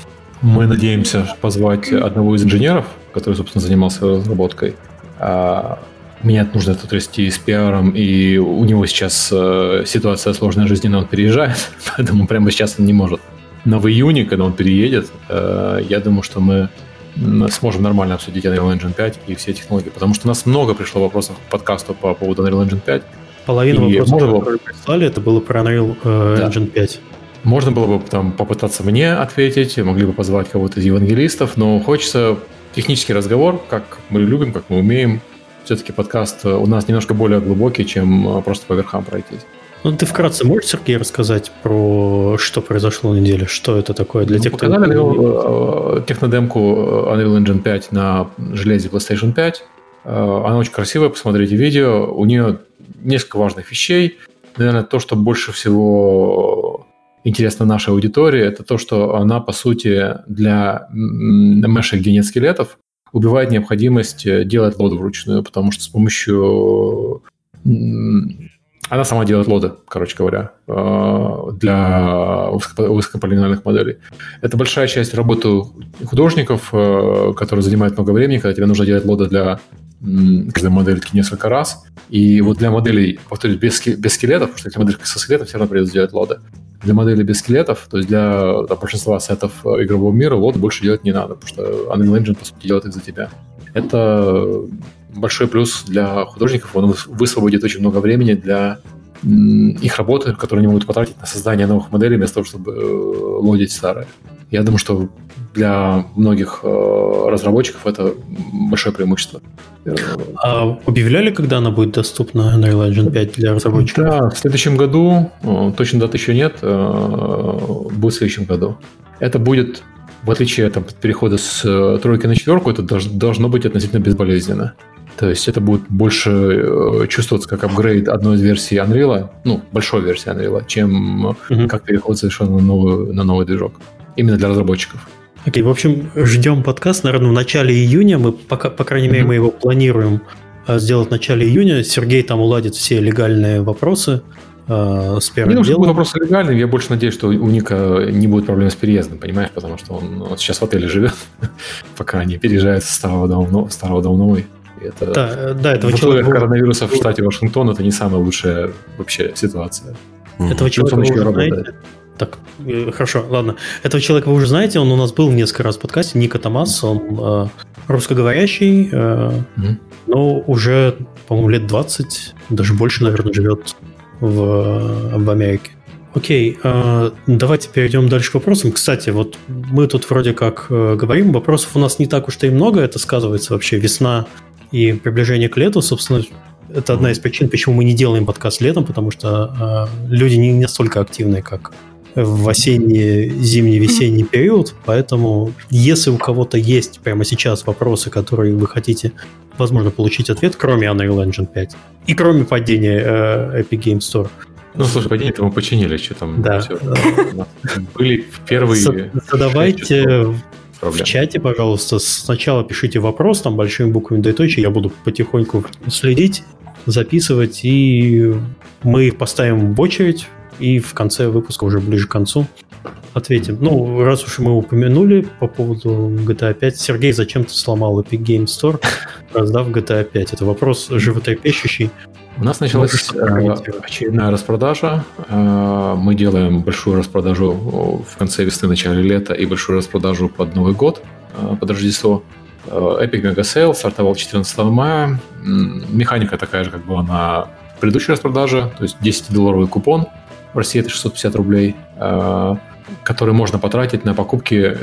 мы надеемся позвать одного из инженеров, который, собственно, занимался разработкой. А мне нужно тут расти с пиаром, и у него сейчас э, ситуация сложная жизненно, он переезжает, поэтому прямо сейчас он не может. Но в июне, когда он переедет, э, я думаю, что мы сможем нормально обсудить Unreal Engine 5 и все технологии, потому что у нас много пришло вопросов к подкасту по поводу Unreal Engine 5, Половина и вопросов, можно которые прислали, это было про Unreal э, да. Engine 5. Можно было бы там попытаться мне ответить, могли бы позвать кого-то из евангелистов, но хочется технический разговор, как мы любим, как мы умеем. Все-таки подкаст у нас немножко более глубокий, чем э, просто по верхам пройтись. Ну, ты вкратце можешь, Сергей, рассказать про что произошло на неделе? Что это такое для ну, тех, показали кто... Э, технодемку Unreal Engine 5 на железе PlayStation 5. Она очень красивая, посмотрите видео. У нее несколько важных вещей. Наверное, то, что больше всего интересно нашей аудитории, это то, что она, по сути, для меша, где нет скелетов, убивает необходимость э, делать лоды вручную, потому что с помощью... Она сама делает лоды, короче говоря, э, для высокополинальных моделей. Это большая часть работы художников, э, которые занимают много времени, когда тебе нужно делать лоды для каждой модельки несколько раз. И вот для моделей, повторюсь, без, без скелетов, потому что для моделей со скелетом все равно придется делать лоды. Для моделей без скелетов, то есть для, для большинства сетов э, игрового мира лоды больше делать не надо, потому что Unreal Engine, по сути, делает их за тебя. Это большой плюс для художников, он высвободит очень много времени для их работы, которые они могут потратить на создание новых моделей вместо того, чтобы э, лодить старые. Я думаю, что для многих э, разработчиков это большое преимущество. А объявляли, когда она будет доступна Unreal Engine 5 для разработчиков? Да, в следующем году, э, точно даты еще нет, будет в следующем году. Это будет, в отличие там, от перехода с тройки на четверку, это должно быть относительно безболезненно. То есть это будет больше э, чувствоваться как апгрейд одной из версий Unreal, ну, большой версии Unreal, чем mm-hmm. как переход совершенно на новый, на новый движок. Именно для разработчиков. Окей, okay, в общем, ждем подкаст, наверное, в начале июня. Мы, пока, по крайней мере, mm-hmm. мы его планируем э, сделать в начале июня. Сергей там уладит все легальные вопросы э, с первым Не делом. вопросы легальные. Я больше надеюсь, что у Ника не будет проблем с переездом, понимаешь? Потому что он вот сейчас в отеле живет, пока не переезжает с старого дома, старого дома новый. Это да, да, этого в условиях коронавируса в штате Вашингтон это не самая лучшая вообще ситуация. Этого человека вы уже знаете? Так, э, хорошо, ладно. Этого человека вы уже знаете, он у нас был несколько раз в подкасте, Ника Томас, он э, русскоговорящий, э, mm-hmm. но уже, по-моему, лет 20, даже больше, наверное, живет в, в Америке. Окей, э, давайте перейдем дальше к вопросам. Кстати, вот мы тут вроде как э, говорим, вопросов у нас не так уж и много, это сказывается вообще весна и приближение к лету, собственно, это одна из причин, почему мы не делаем подкаст летом, потому что э, люди не настолько активны, как в осенний, зимний, весенний период. Поэтому, если у кого-то есть прямо сейчас вопросы, которые вы хотите, возможно, получить ответ, кроме Unreal Engine 5 и кроме падения э, Epic Game Store, ну, слушай, падение-то мы починили, что там да. все. Были первые... Задавайте проблем. В чате, пожалуйста, сначала пишите вопрос, там большими буквами двоеточие, я буду потихоньку следить, записывать, и мы их поставим в очередь, и в конце выпуска, уже ближе к концу, ответим. Ну, раз уж мы упомянули по поводу GTA 5, Сергей, зачем ты сломал Epic Game Store, раздав GTA 5? Это вопрос животрепещущий. У нас началась э, очередная распродажа. Э, мы делаем большую распродажу в конце весны, начале лета и большую распродажу под Новый год, э, под Рождество. Epic Mega Sale стартовал 14 мая. Механика такая же, как была на предыдущей распродаже, то есть 10-долларовый купон. В России это 650 рублей который можно потратить на покупки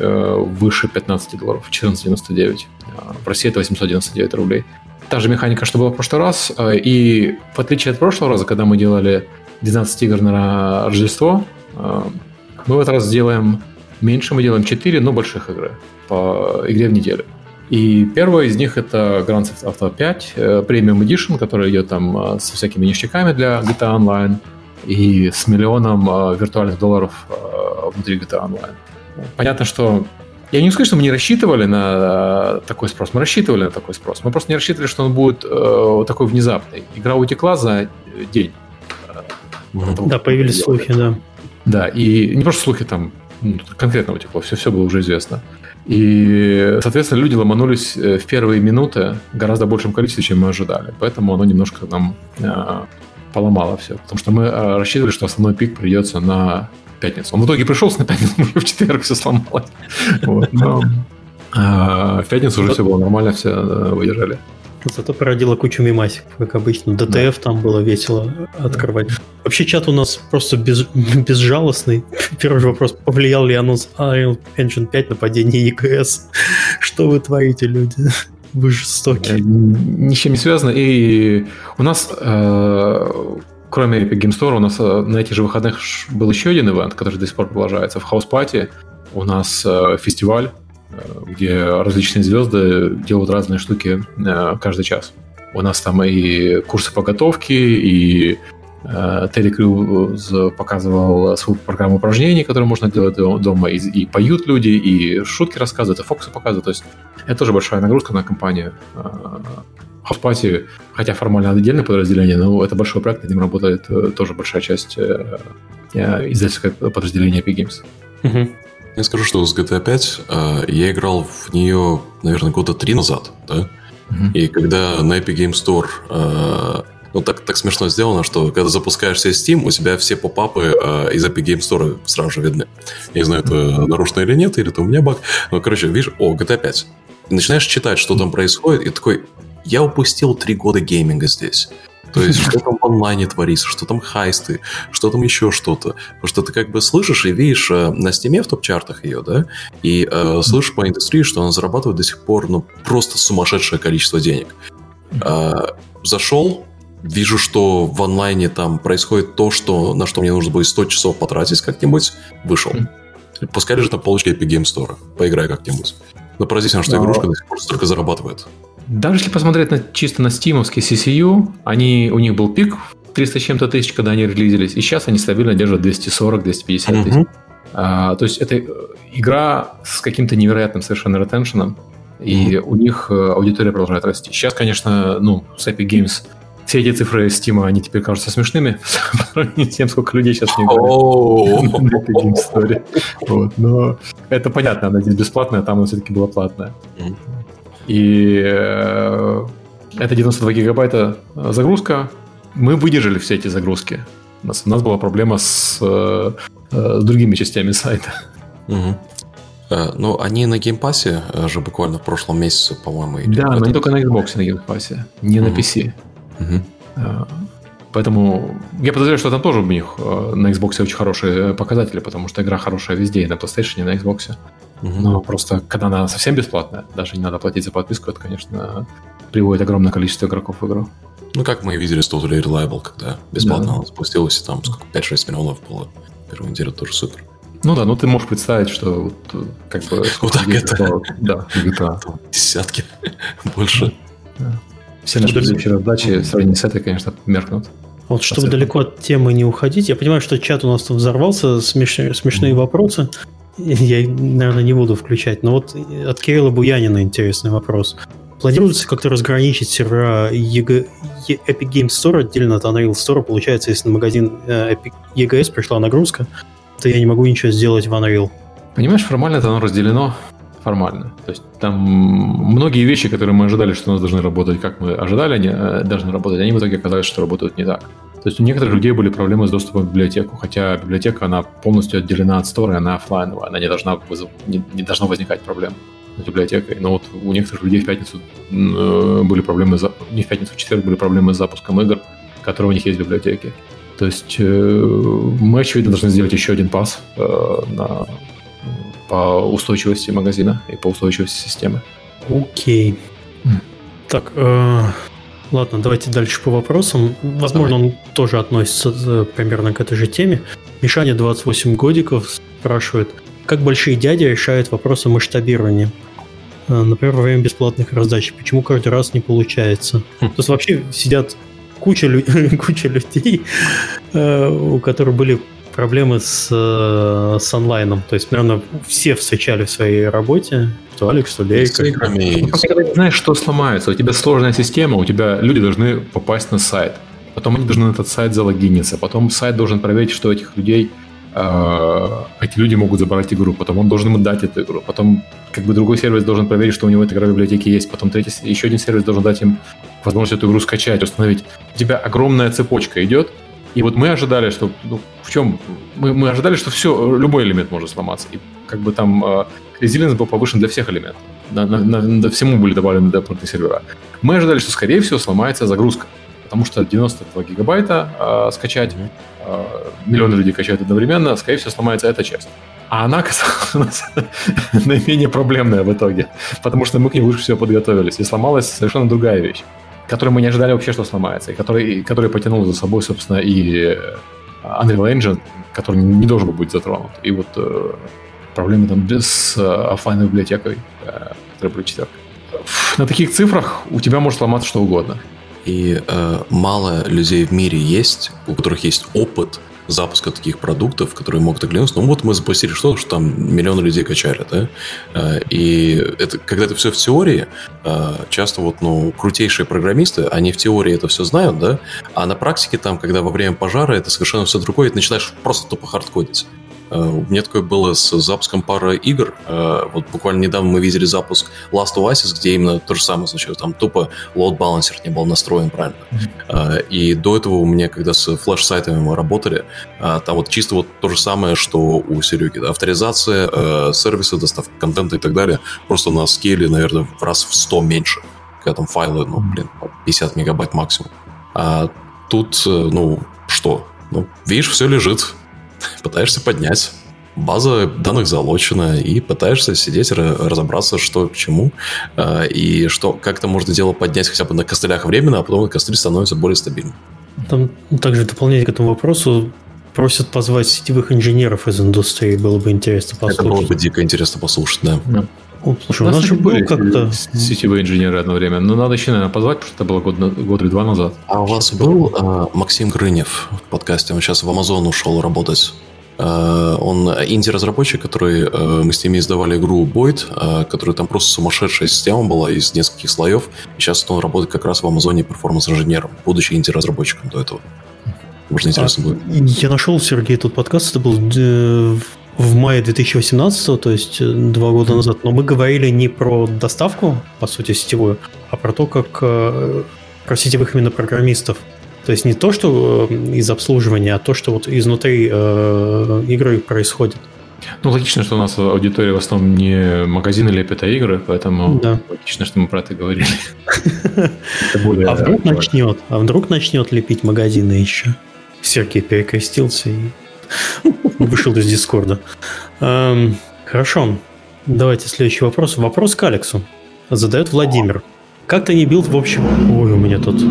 выше 15 долларов, 14,99. В России это 899 рублей. Та же механика, что была в прошлый раз. Э, и в отличие от прошлого раза, когда мы делали 12 игр на Рождество, э, мы в этот раз делаем меньше, мы делаем 4, но больших игры по игре в неделю. И первая из них это Grand Theft Auto 5 Premium Edition, который идет там со всякими ништяками для GTA Online и с миллионом виртуальных долларов внутри GTA Online. Понятно, что я не скажу, что мы не рассчитывали на э, такой спрос. Мы рассчитывали на такой спрос. Мы просто не рассчитывали, что он будет э, такой внезапный. Игра утекла за день. Да, появились слухи, да. Да, и не просто слухи там ну, конкретно утекло, все, все было уже известно. И, соответственно, люди ломанулись э, в первые минуты гораздо большем количестве, чем мы ожидали. Поэтому оно немножко нам э, поломало все. Потому что мы э, рассчитывали, что основной пик придется на пятницу. Он в итоге пришел на пятницу, уже в четверг все сломалось. Вот, но, а, в пятницу уже все было нормально, все э, выдержали. Зато породило кучу мемасиков, как обычно. ДТФ да. там было весело открывать. Вообще чат у нас просто без, безжалостный. Первый вопрос. Повлиял ли анонс Unreal Engine 5 на падение ЕКС? Что вы творите, люди? Вы жестоки. Ничем не связано. И у нас э, кроме Epic Game Store, у нас э, на этих же выходных был еще один ивент, который до сих пор продолжается. В House Party у нас э, фестиваль, э, где различные звезды делают разные штуки каждый час. У нас там и курсы подготовки, и Терри Крюз показывал свою программу упражнений, которые можно делать дома, и, и поют люди, и шутки рассказывают, и фокусы показывают. То есть это тоже большая нагрузка на компанию. Hotspot, хотя формально отдельное подразделение, но это большой проект, над ним работает э, тоже большая часть э, э, издательского подразделения Epic Games. Угу. Я скажу, что с GTA 5 э, я играл в нее, наверное, года три назад, да? Угу. И когда на Epic Games Store э, ну, так, так смешно сделано, что когда запускаешь себе Steam, у тебя все попапы э, из Epic Games Store сразу же видны. Я не знаю, это нарушено или нет, или это у меня баг. Но, короче, видишь, о, GTA 5. Ты начинаешь читать, что там происходит, и такой, я упустил три года гейминга здесь. То есть, что там в онлайне творится, что там хайсты, что там еще что-то. Потому что ты как бы слышишь и видишь э, на стиме в топ-чартах ее, да, и э, слышишь по индустрии, что она зарабатывает до сих пор, ну, просто сумасшедшее количество денег. Э, зашел, вижу, что в онлайне там происходит то, что, на что мне нужно будет 100 часов потратить как-нибудь, вышел. Пускай лежит на полочке Epic Game Store, поиграй как-нибудь. Но поразительно, что игрушка до сих пор столько зарабатывает. Даже если посмотреть на, чисто на стимовский CCU, они, у них был пик 300 с чем-то тысяч, когда они релизились, и сейчас они стабильно держат 240-250 тысяч. Uh-huh. А, то есть это э, игра с каким-то невероятным совершенно ретеншеном, и uh-huh. у них э, аудитория продолжает расти. Сейчас, конечно, ну, с Epic Games все эти цифры Steam, они теперь кажутся смешными по сравнению с тем, сколько людей сейчас не Games Но это понятно, она здесь бесплатная, а там она все-таки была платная. И э, это 92 гигабайта загрузка. Мы выдержали все эти загрузки. У нас, у нас была проблема с, э, э, с другими частями сайта. Угу. Ну, они на Game Pass е же буквально в прошлом месяце, по-моему. Да, но не только на Xbox на Game Pass е, не угу. на PC. Угу. Поэтому я подозреваю, что там тоже у них на Xbox очень хорошие показатели, потому что игра хорошая везде, и на PlayStation, и на Xbox. Угу. Но просто, когда она совсем бесплатная, даже не надо платить за подписку, это, конечно, приводит огромное количество игроков в игру. Ну, как мы видели с Totally Reliable, когда бесплатно да. она спустилась, там сколько, 5-6 миллионов было первую неделю, тоже супер. Ну да, ну ты можешь представить, что вот, как бы... Вот так это... Да, GTA. Десятки, больше. Все наши предыдущие раздачи в сравнении с этой, конечно, меркнут. Вот чтобы далеко от темы не уходить, я понимаю, что чат у нас тут взорвался, смеш... смешные mm-hmm. вопросы я, наверное, не буду включать. Но вот от Кирилла Буянина интересный вопрос. Планируется как-то разграничить сервера Epic Games Store отдельно от Unreal Store? Получается, если на магазин э, Epic EGS пришла нагрузка, я не могу ничего сделать в Unreal. Понимаешь, формально это оно разделено формально. То есть там многие вещи, которые мы ожидали, что у нас должны работать, как мы ожидали, они э, должны работать, они в итоге оказались, что работают не так. То есть у некоторых людей были проблемы с доступом к библиотеку, хотя библиотека, она полностью отделена от стора, она офлайновая, она не должна, вызов... не, не должна возникать проблем с библиотекой. Но вот у некоторых людей в пятницу э, были проблемы, за... не в пятницу, в четверг были проблемы с запуском игр, которые у них есть в библиотеке. То есть э, мы, очевидно, должны сделать еще один пас э, на, по устойчивости магазина и по устойчивости системы. Окей. Okay. Mm. Так, э, ладно, давайте дальше по вопросам. Возможно, Давай. он тоже относится э, примерно к этой же теме. Мишаня, 28 годиков, спрашивает, как большие дяди решают вопросы масштабирования? Э, например, во время бесплатных раздач. Почему каждый раз не получается? Хм. То есть вообще сидят куча, куча людей, э, у которых были проблемы с, э, с онлайном. То есть, наверное, все встречали в своей работе, что Алекс, что Лейка. С играми. Когда ты знаешь, что сломается, у тебя сложная система, у тебя люди должны попасть на сайт. Потом они должны на этот сайт залогиниться. Потом сайт должен проверить, что этих людей э, эти люди могут забрать игру, потом он должен им дать эту игру, потом как бы другой сервис должен проверить, что у него эта игра в библиотеке есть, потом третий, еще один сервис должен дать им возможность эту игру скачать, установить. У тебя огромная цепочка идет, и вот мы ожидали, что ну, в чем мы, мы ожидали, что все любой элемент может сломаться, и как бы там э, резилинс был повышен для всех элементов, на, на, на, на всему были добавлены дополнительные сервера. Мы ожидали, что скорее всего сломается загрузка, потому что 92 гигабайта э, скачать, э, миллионы людей качают одновременно, скорее всего сломается эта часть. А она оказалась наименее проблемная в итоге, потому что мы к ней лучше всего подготовились, и сломалась совершенно другая вещь который мы не ожидали вообще, что сломается, и который, который потянул за собой, собственно, и э, Unreal Engine, который не должен был быть затронут. И вот э, проблемы там с э, библиотекой э, Triple 4. На таких цифрах у тебя может сломаться что угодно. И э, мало людей в мире есть, у которых есть опыт запуска таких продуктов, которые могут оглянуться. Ну вот мы запустили что-то, что там миллионы людей качали, да? Э, и это, когда это все в теории, э, часто вот, ну, крутейшие программисты, они в теории это все знают, да? А на практике там, когда во время пожара это совершенно все другое, ты начинаешь просто тупо хардкодить. Э, у меня такое было с запуском пары игр. Э, вот буквально недавно мы видели запуск Last Oasis, где именно то же самое случилось. Там тупо load balancer не был настроен правильно. Mm-hmm. И до этого у меня, когда с флеш-сайтами мы работали, там вот чисто вот то же самое, что у Сереги. Да? Авторизация, сервисы, доставка контента и так далее. Просто на скейле, наверное, в раз в 100 меньше. Когда там файлы, ну, блин, 50 мегабайт максимум. А тут, ну, что? Ну, видишь, все лежит пытаешься поднять. База данных залочена, и пытаешься сидеть, разобраться, что к чему, а, и что, как это можно дело поднять хотя бы на костылях временно, а потом костыль становится более стабильным. Там также дополнение к этому вопросу просят позвать сетевых инженеров из индустрии, было бы интересно послушать. Это было бы дико интересно послушать, да. да. О, слушай, у, у нас, же были как-то... сетевые инженеры одно время, но надо еще, наверное, позвать, потому что это было год, год или два назад. А у вас был э, Максим Грынев в подкасте? Он сейчас в Amazon ушел работать. Э, он инди-разработчик, который э, мы с ними издавали игру Boyd, э, которая там просто сумасшедшая система была из нескольких слоев. И сейчас он работает как раз в Амазоне перформанс-инженером, будучи инди-разработчиком до этого. Может, интересно а, будет. Я нашел, Сергей, тут подкаст, это был в мае 2018, то есть э, два года назад, но мы говорили не про доставку, по сути, сетевую, а про то, как э, про сетевых именно программистов. То есть не то, что э, из обслуживания, а то, что вот изнутри э, игры происходит. Ну, логично, что у нас аудитория в основном не магазины лепят, а игры, поэтому да. логично, что мы про это говорили. А вдруг начнет, а вдруг начнет лепить магазины еще? Сергей перекрестился и Вышел из Дискорда. Эм, хорошо. Давайте следующий вопрос. Вопрос к Алексу. Задает Владимир. Как tinyBuild, в общем... Ой, у меня тут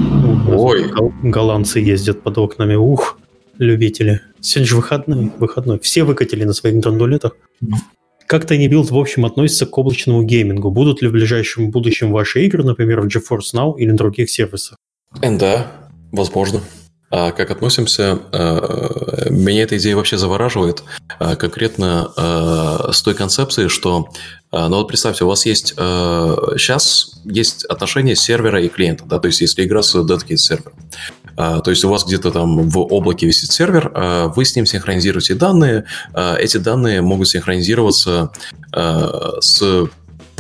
Ой. голландцы ездят под окнами. Ух, любители. Сегодня же выходной. выходной. Все выкатили на своих драндулетах. Как tinyBuild, в общем, относится к облачному геймингу? Будут ли в ближайшем будущем ваши игры, например, в GeForce Now или на других сервисах? Да, возможно. А как относимся? А, меня эта идея вообще завораживает. А, конкретно с той концепцией, что ну вот представьте, у вас есть сейчас есть отношение сервера и клиента, да, то есть если игра с dedicated сервером. То есть у вас где-то там в облаке висит сервер, вы с ним синхронизируете данные, эти данные могут синхронизироваться с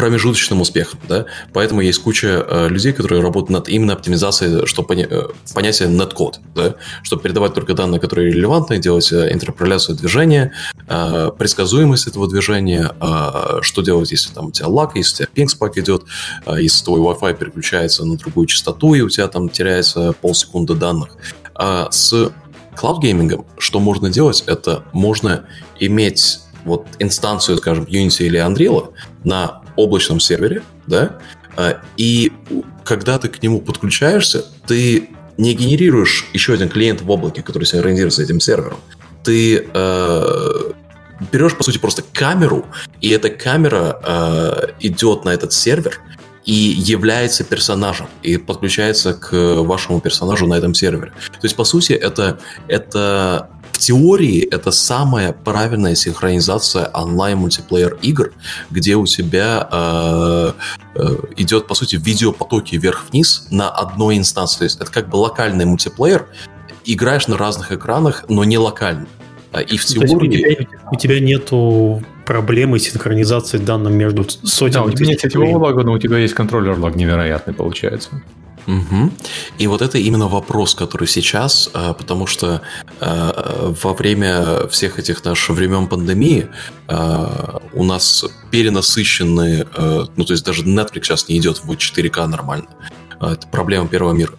промежуточным успехом, да, поэтому есть куча э, людей, которые работают над именно оптимизацией, чтобы поня- э, понятие net-код, да, чтобы передавать только данные, которые релевантны, делать э, интерполяцию движения, э, предсказуемость этого движения, э, что делать, если там у тебя лаг, если у тебя пинг spike идет, э, если твой Wi-Fi переключается на другую частоту, и у тебя там теряется полсекунды данных. А с cloud gaming ом что можно делать, это можно иметь вот инстанцию, скажем, Unity или Unreal на облачном сервере, да, а, и когда ты к нему подключаешься, ты не генерируешь еще один клиент в облаке, который синхронизируется с этим сервером. Ты э, берешь, по сути, просто камеру, и эта камера э, идет на этот сервер и является персонажем, и подключается к вашему персонажу на этом сервере. То есть, по сути, это, это теории это самая правильная синхронизация онлайн-мультиплеер игр, где у тебя э, э, идет, по сути, видеопотоки вверх-вниз на одной инстанции. То есть это как бы локальный мультиплеер, играешь на разных экранах, но не локально. А, и в теории... У тебя, у тебя нету проблемы синхронизации данных между сотнями. Да, у тебя нет сетевого лага, но у тебя есть контроллер лаг невероятный, получается. Угу. И вот это именно вопрос, который сейчас, а, потому что а, во время всех этих наших времен пандемии а, у нас перенасыщенные, ну то есть даже Netflix сейчас не идет в 4К нормально. Это проблема первого мира.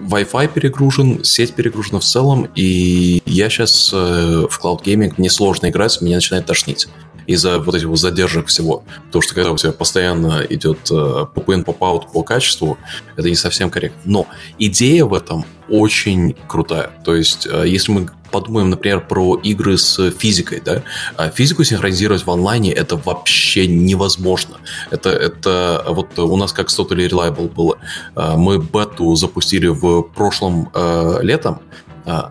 Wi-Fi перегружен, сеть перегружена в целом, и я сейчас э, в Cloud Gaming, мне сложно играть, меня начинает тошнить из-за вот этих вот задержек всего. Потому что когда у тебя постоянно идет э, pop-out по качеству, это не совсем корректно. Но идея в этом очень крутая. То есть, э, если мы подумаем, например, про игры с физикой, да, а физику синхронизировать в онлайне это вообще невозможно. Это, это вот у нас как с Totally Reliable было. Э, мы бету запустили в прошлом э, летом,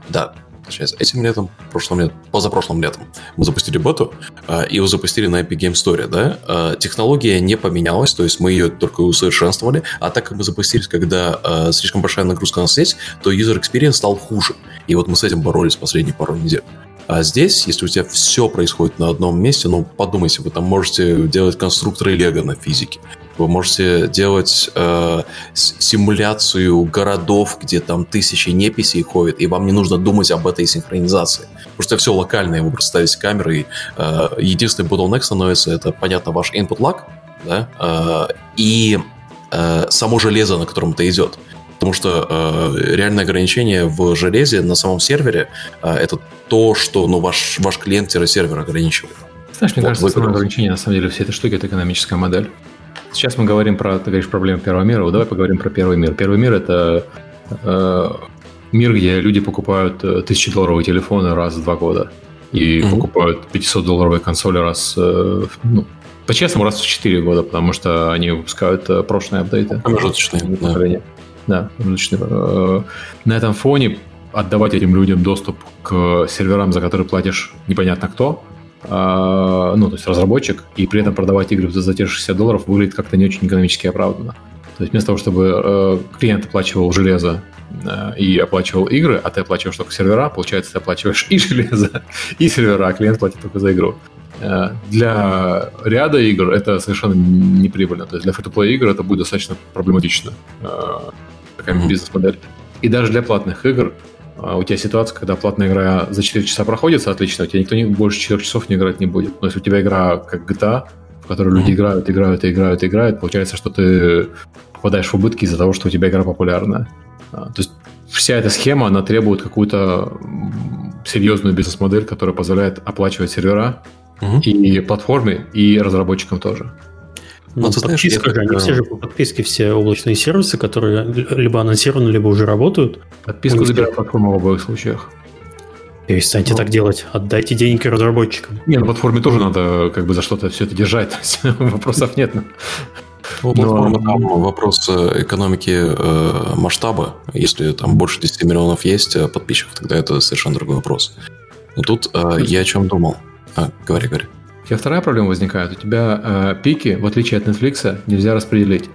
да, сейчас этим летом, прошлым летом, позапрошлым летом мы запустили боту, э, и его запустили на Epic Game Store, да, э, технология не поменялась, то есть мы ее только усовершенствовали, а так как мы запустились, когда э, слишком большая нагрузка на сеть, то user experience стал хуже, и вот мы с этим боролись последние пару недель. А здесь, если у тебя все происходит на одном месте, ну, подумайте, вы там можете делать конструкторы Лего на физике. Вы можете делать э, симуляцию городов, где там тысячи неписей ходят, и вам не нужно думать об этой синхронизации. Потому что все локальное, вы просто ставите камеры, и э, единственный bottleneck становится, это, понятно, ваш input lag, да, э, и э, само железо, на котором это идет. Потому что э, реальное ограничение в железе на самом сервере э, это то, что ну, ваш, ваш клиент-сервер ограничивает. Знаешь, мне вот кажется, основное ограничение на самом деле всей этой штуки это экономическая модель. Сейчас мы говорим про, ты говоришь, проблемы первого мира. Вот давай поговорим про первый мир. Первый мир это э, мир, где люди покупают э, тысячи долларовые телефоны раз в два года и mm-hmm. покупают 500 долларовые консоли раз, э, ну, по-честному, раз в 4 года, потому что они выпускают э, прошлые апдейты. Промежуточные. Да. Да, промежуточные. Э, на этом фоне отдавать этим людям доступ к серверам, за которые платишь непонятно кто, ну, то есть разработчик, и при этом продавать игры за те же 60 долларов выглядит как-то не очень экономически оправданно. То есть вместо того, чтобы э, клиент оплачивал железо э, и оплачивал игры, а ты оплачиваешь только сервера, получается, ты оплачиваешь и железо, и сервера, а клиент платит только за игру. Э, для ряда игр это совершенно неприбыльно. То есть для free-to-play игр это будет достаточно проблематично. Такая mm-hmm. бизнес-модель. И даже для платных игр а у тебя ситуация, когда платная игра за 4 часа проходит, отлично, у тебя никто не, больше 4 часов не играть не будет. Но если у тебя игра как GTA, в которой люди играют, играют, играют, играют, получается, что ты попадаешь в убытки из-за того, что у тебя игра популярная. А, то есть вся эта схема, она требует какую-то серьезную бизнес-модель, которая позволяет оплачивать сервера угу. и платформе, и разработчикам тоже. Ну, ты знаешь, же, они все же по подписке все облачные сервисы, которые либо анонсированы, либо уже работают. Подписку забирает платформа в обоих случаях. Перестаньте ну. так делать. Отдайте деньги разработчикам. Не, на платформе тоже надо как бы за что-то все это держать. Вопросов нет. Ну, платформа там вопрос э, экономики э, масштаба. Если там больше 10 миллионов есть э, подписчиков, тогда это совершенно другой вопрос. Но тут я о чем думал. А, говори, говори. У тебя вторая проблема возникает. У тебя э, пики, в отличие от Netflix, нельзя распределить.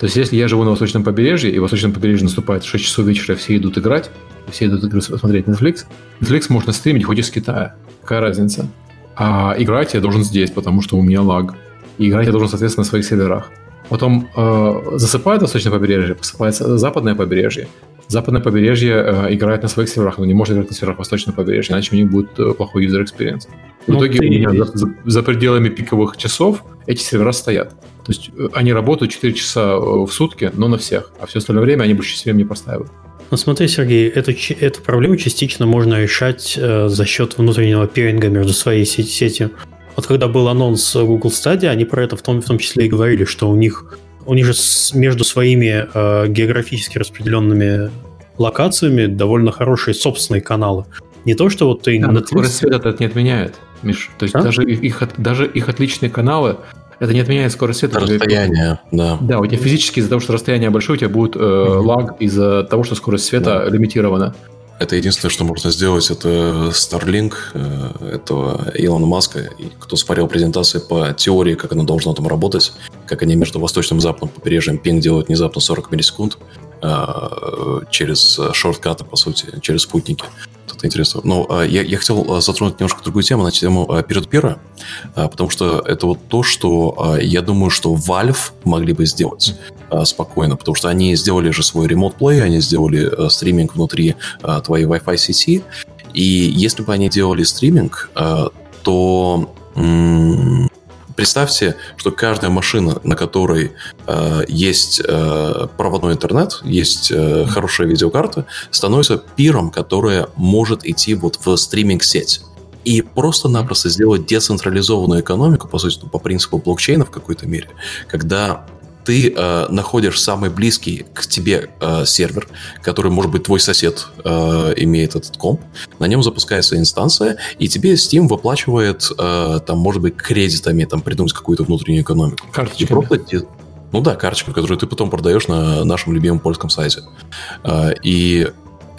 То есть, если я живу на восточном побережье, и в восточном побережье наступает 6 часов вечера, все идут играть, все идут смотреть Netflix, Netflix можно стримить хоть из Китая. Какая разница? А играть я должен здесь, потому что у меня лаг. И играть я должен, соответственно, на своих серверах. Потом э, засыпает восточное побережье, посыпается западное побережье. Западное побережье э, играет на своих серверах, но не может играть на серверах восточного побережья, иначе у них будет э, плохой user experience. В ну, итоге ты... у меня за, за, за пределами пиковых часов эти сервера стоят. То есть э, они работают 4 часа э, в сутки, но на всех, а все остальное время они больше не простаивают. Ну смотри, Сергей, эту, эту проблему частично можно решать э, за счет внутреннего пиринга между своей сетью. Вот когда был анонс Google Stadia, они про это в том, в том числе и говорили, что у них, у них же между своими э, географически распределенными локациями довольно хорошие собственные каналы. Не то, что вот ты... Да, Netflix... Скорость света это не отменяет, Миш. То есть а? даже, их, даже их отличные каналы это не отменяет скорость света. Расстояние, да. Да, у тебя физически из-за того, что расстояние большое, у тебя будет э, mm-hmm. лаг из-за того, что скорость света да. лимитирована. Это единственное, что можно сделать, это Starlink э, этого Илона Маска. Кто смотрел презентации по теории, как оно должно там работать, как они между восточным и западным побережьем пинг делают внезапно 40 миллисекунд через шорткаты, по сути, через спутники это интересно. Но а, я, я хотел а, затронуть немножко другую тему, на тему а, peer а, потому что это вот то, что я думаю, что Valve могли бы сделать спокойно, потому что они сделали же свой remote play, они сделали стриминг внутри твоей Wi-Fi сети, и если бы они делали стриминг, то Представьте, что каждая машина, на которой э, есть э, проводной интернет, есть э, хорошая видеокарта, становится пиром, которая может идти вот в стриминг-сеть. И просто-напросто сделать децентрализованную экономику, по сути, по принципу блокчейна в какой-то мере, когда ты э, находишь самый близкий к тебе э, сервер, который, может быть, твой сосед э, имеет этот комп, на нем запускается инстанция, и тебе Steam выплачивает, э, там, может быть, кредитами, там, придумать какую-то внутреннюю экономику. Карточками. Просто, ну да, карточку, которую ты потом продаешь на нашем любимом польском сайте. Э, и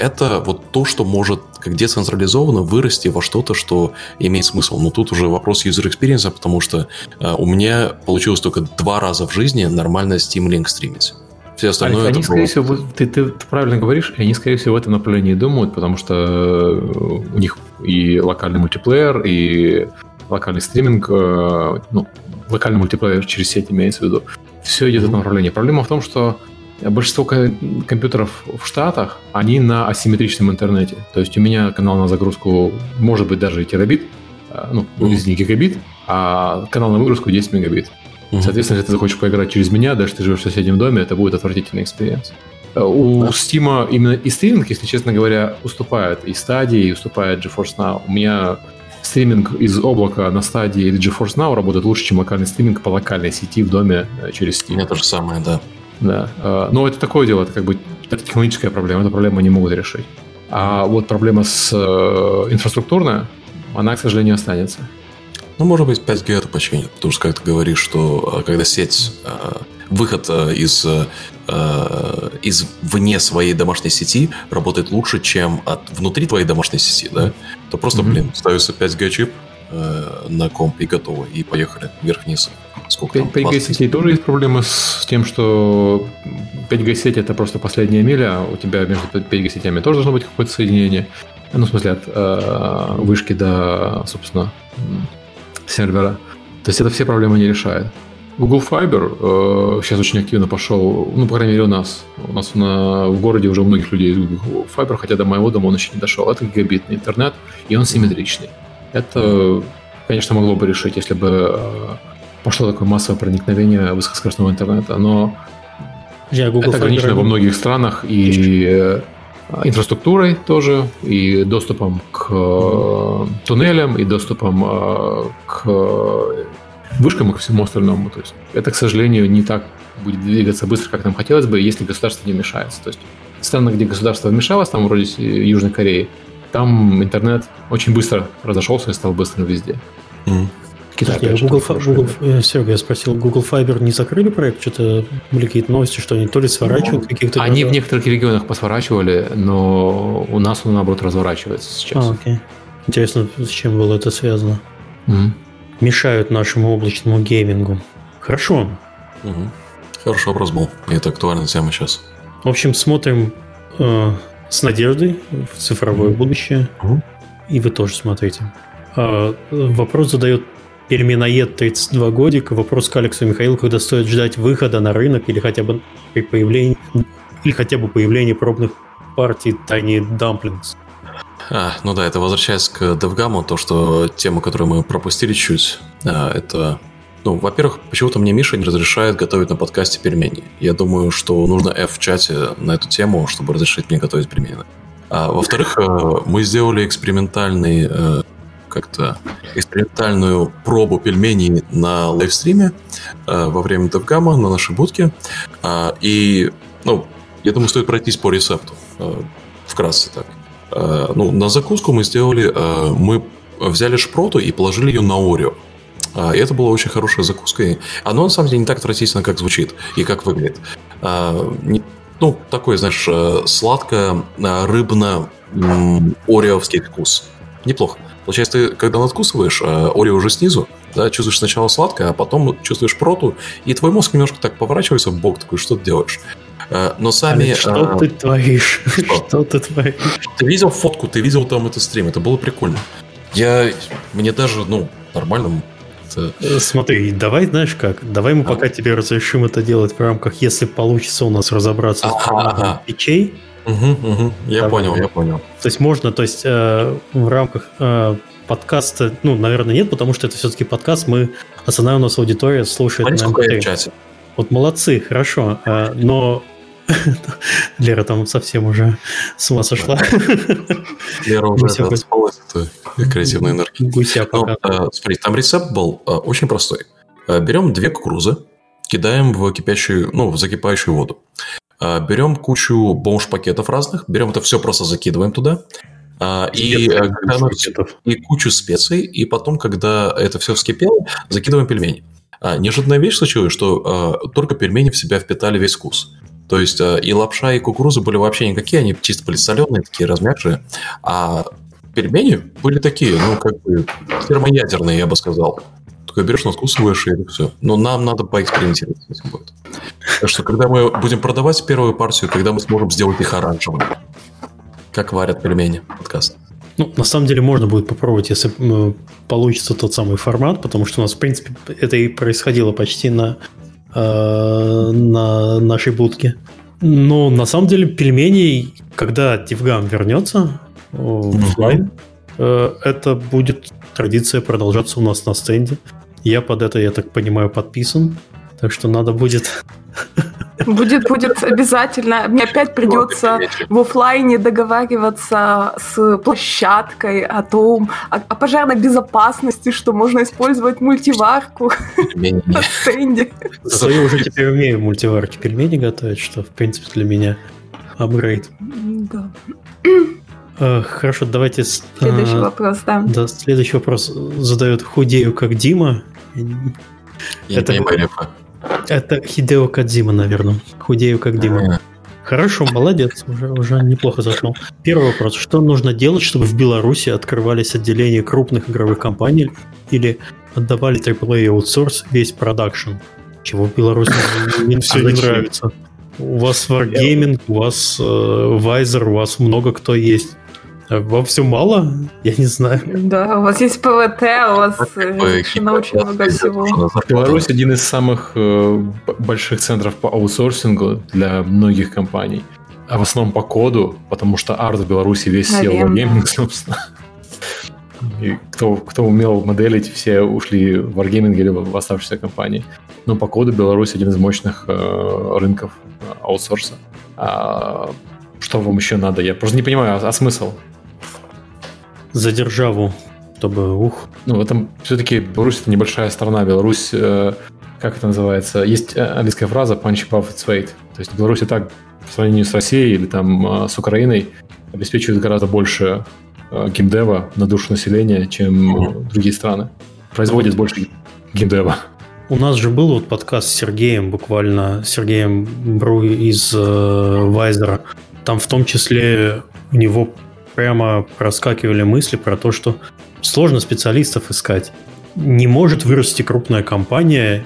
это вот то, что может как децентрализованно вырасти во что-то, что имеет смысл. Но тут уже вопрос user experience, потому что э, у меня получилось только два раза в жизни нормально Steam Link стримить. Все остальное Алекс, это они, скорее всего, ты, ты, ты правильно говоришь, они, скорее всего, в этом направлении думают, потому что э, у них и локальный мультиплеер, и локальный стриминг, э, ну, локальный мультиплеер через сеть имеется в виду. Все идет в этом направлении. Проблема в том, что большинство компьютеров в Штатах, они на асимметричном интернете. То есть у меня канал на загрузку может быть даже и терабит, а, ну, mm-hmm. извини, гигабит, а канал на выгрузку 10 мегабит. Соответственно, если ты захочешь поиграть через меня, даже ты живешь в соседнем доме, это будет отвратительный experience. Э, у Steam именно и стриминг, если честно говоря, уступает и Stadia, и уступает GeForce Now. У меня стриминг из облака на стадии или GeForce Now работает лучше, чем локальный стриминг по локальной сети в доме э, через Steam. У меня то же самое, да. Да. А, но это такое дело, это как бы это технологическая проблема, эту проблему они могут решить. А вот проблема с э, инфраструктурная, она, к сожалению, останется. Ну, может быть, 5G это починит, потому что, как ты говоришь, что э, когда сеть, э, выход из, из вне своей домашней сети работает лучше, чем от внутри твоей домашней сети, да, то просто, mm-hmm. блин, ставится 5G чип, на комп и готово. И поехали вверх-вниз. Сколько 5, 5G сетей тоже есть проблемы с тем, что 5G сеть это просто последняя миля, а у тебя между 5G сетями тоже должно быть какое-то соединение. Ну, в смысле, от э, вышки до, собственно, сервера. То есть это все проблемы не решает. Google Fiber э, сейчас очень активно пошел, ну, по крайней мере, у нас. У нас на, в городе уже у многих людей есть Google Fiber, хотя до моего дома он еще не дошел. Это гигабитный интернет, и он симметричный. Это, конечно, могло бы решить, если бы э, пошло такое массовое проникновение высокоскоростного интернета, но Я Google это ограничено во многих странах и э, инфраструктурой тоже, и доступом к э, туннелям, и доступом к вышкам и ко всему остальному. То есть это, к сожалению, не так будет двигаться быстро, как нам хотелось бы, если государство не вмешается. То есть страны, где государство вмешалось, там вроде Южной Кореи, там интернет очень быстро разошелся и стал быстрым везде. Mm. Китай, Слушайте, Google, Google, э, Серега, я спросил, Google Fiber не закрыли проект? Что-то были какие-то новости, что они то ли сворачивают ну, каких-то... Они в некоторых регионах посворачивали, но у нас он, наоборот, разворачивается сейчас. А, окей. Интересно, с чем было это связано? Mm. Мешают нашему облачному геймингу. Хорошо. Угу. Хороший вопрос был. И это актуальная тема сейчас. В общем, смотрим э, с надеждой в цифровое будущее. Мгм. И вы тоже смотрите. А, вопрос задает Перминоед 32 годика. Вопрос к Алексу Михаилу, когда стоит ждать выхода на рынок или хотя бы при появлении или хотя бы появления пробных партий Tiny Dumplings. А, ну да, это возвращаясь к DevGam, то, что тему, которую мы пропустили чуть, а, это... Ну, во-первых, почему-то мне Миша не разрешает готовить на подкасте пельмени. Я думаю, что нужно F в чате на эту тему, чтобы разрешить мне готовить пельмени. А, во-вторых, э, мы сделали экспериментальный э, как-то экспериментальную пробу пельменей на лайвстриме э, во время DevGam на нашей будке. А, и, ну, я думаю, стоит пройтись по рецепту. э, Вкратце так. Э, Ну, на закуску мы сделали, э, мы взяли шпроту и положили ее на Орео. А, И это была очень хорошая закуска. И Оно, на самом деле, не так отвратительно, как звучит и как выглядит. А, Ну, такой, знаешь, э, сладко-рыбно-ореовский вкус. Неплохо. Получается, ты, когда надкусываешь, э, Орео уже снизу, да, чувствуешь сначала сладкое, а потом чувствуешь проту, и твой мозг немножко так поворачивается в бок, такой, что ты делаешь? Э, Но сами... Алекс, что э, ты творишь? что? Что ты творишь? ты видел фотку, ты видел там этот стрим, это было прикольно. Я, мне даже, ну, нормально. это- Смотри, давай, знаешь как, давай мы пока тебе разрешим это делать в рамках, если получится у нас разобраться с Ага, ага. печей. Мгм, мгм. Я Давай. понял, я понял. То есть можно, то есть э, в рамках э, подкаста, ну, наверное, нет, потому что это все-таки подкаст, мы, основная у нас аудитория слушает Смотри, на сколько я MP3. в чате. Вот молодцы, хорошо, э, но Лера там совсем уже с ума сошла. Лера уже распалась, это креативная энергия. Гуся Ну, э, смотри, там рецепт был э, очень простой. Э, Берем две кукурузы, кидаем в кипящую, ну, в закипающую воду. Э, Берем кучу бомж-пакетов разных, берем это все просто закидываем туда. А, И, э, когда оно всё- и кучу специй, и потом, когда это все вскипело, закидываем пельмени. А, неожиданная вещь случилась, что только пельмени в себя впитали весь вкус. То есть и лапша, и кукуруза были вообще никакие, они чисто были соленые, такие размягшие. А пельмени были такие, ну, как бы термоядерные, я бы сказал. Только берешь, надкусываешь, и все. Но нам надо поэкспериментировать с этим будет. Так что, когда мы будем продавать первую партию, когда мы сможем сделать их оранжевыми. Как варят пельмени. Подкаст. Ну, на самом деле можно будет попробовать, если м, получится тот самый формат, потому что у нас, в принципе, это и происходило почти на, э, на нашей будке. Но на самом деле пельмени, когда Дивгам вернется э, в э, это будет традиция продолжаться у нас на стенде. Я под это, я так понимаю, подписан. Так что надо будет... Будет, будет обязательно. Мне опять придется в оффлайне договариваться с площадкой о том, о, о пожарной безопасности, что можно использовать мультиварку на стенде. Зато я уже теперь умею в мультиварке пельмени готовить, что, в принципе, для меня апгрейд. Да. Э, Хорошо, давайте... с- Следующий э, вопрос, да. Да, следующий вопрос задает Худею как Дима. Я не Это- понимаю. Это Хидео Кадзима, наверное. Худею как Дима. Хорошо, молодец, уже, уже неплохо зашел. Первый вопрос. Что нужно делать, чтобы в Беларуси открывались отделения крупных игровых компаний или отдавали AAA аутсорс весь продакшн? Чего в Беларуси мне все не нравится. У вас Wargaming, у вас э, Vizor, у вас много кто есть. А Вам все мало? Я не знаю. Да, у вас есть ПВТ, у вас э, решено очень много всего. Беларусь один из самых э, больших центров по аутсорсингу для многих компаний. А в основном по коду, потому что арт в Беларуси весь съел Wargaming, собственно. И кто, кто умел моделить, все ушли в Wargaming или в оставшиеся компании. Но по коду Беларусь один из мощных э, рынков э, аутсорса. А что вам еще надо? Я просто не понимаю, а, а смысл? За державу, чтобы ух. Ну, в этом все-таки Беларусь это небольшая страна. Беларусь, э, как это называется? Есть э, английская фраза punch above its weight. То есть Беларусь и так по сравнению с Россией или там э, с Украиной обеспечивает гораздо больше э, геймдева на душу населения, чем э, другие страны. Производит больше геймдева. У нас же был вот подкаст с Сергеем, буквально, Сергеем Бру из э, Вайзера. Там в том числе у него прямо проскакивали мысли про то, что сложно специалистов искать. Не может вырасти крупная компания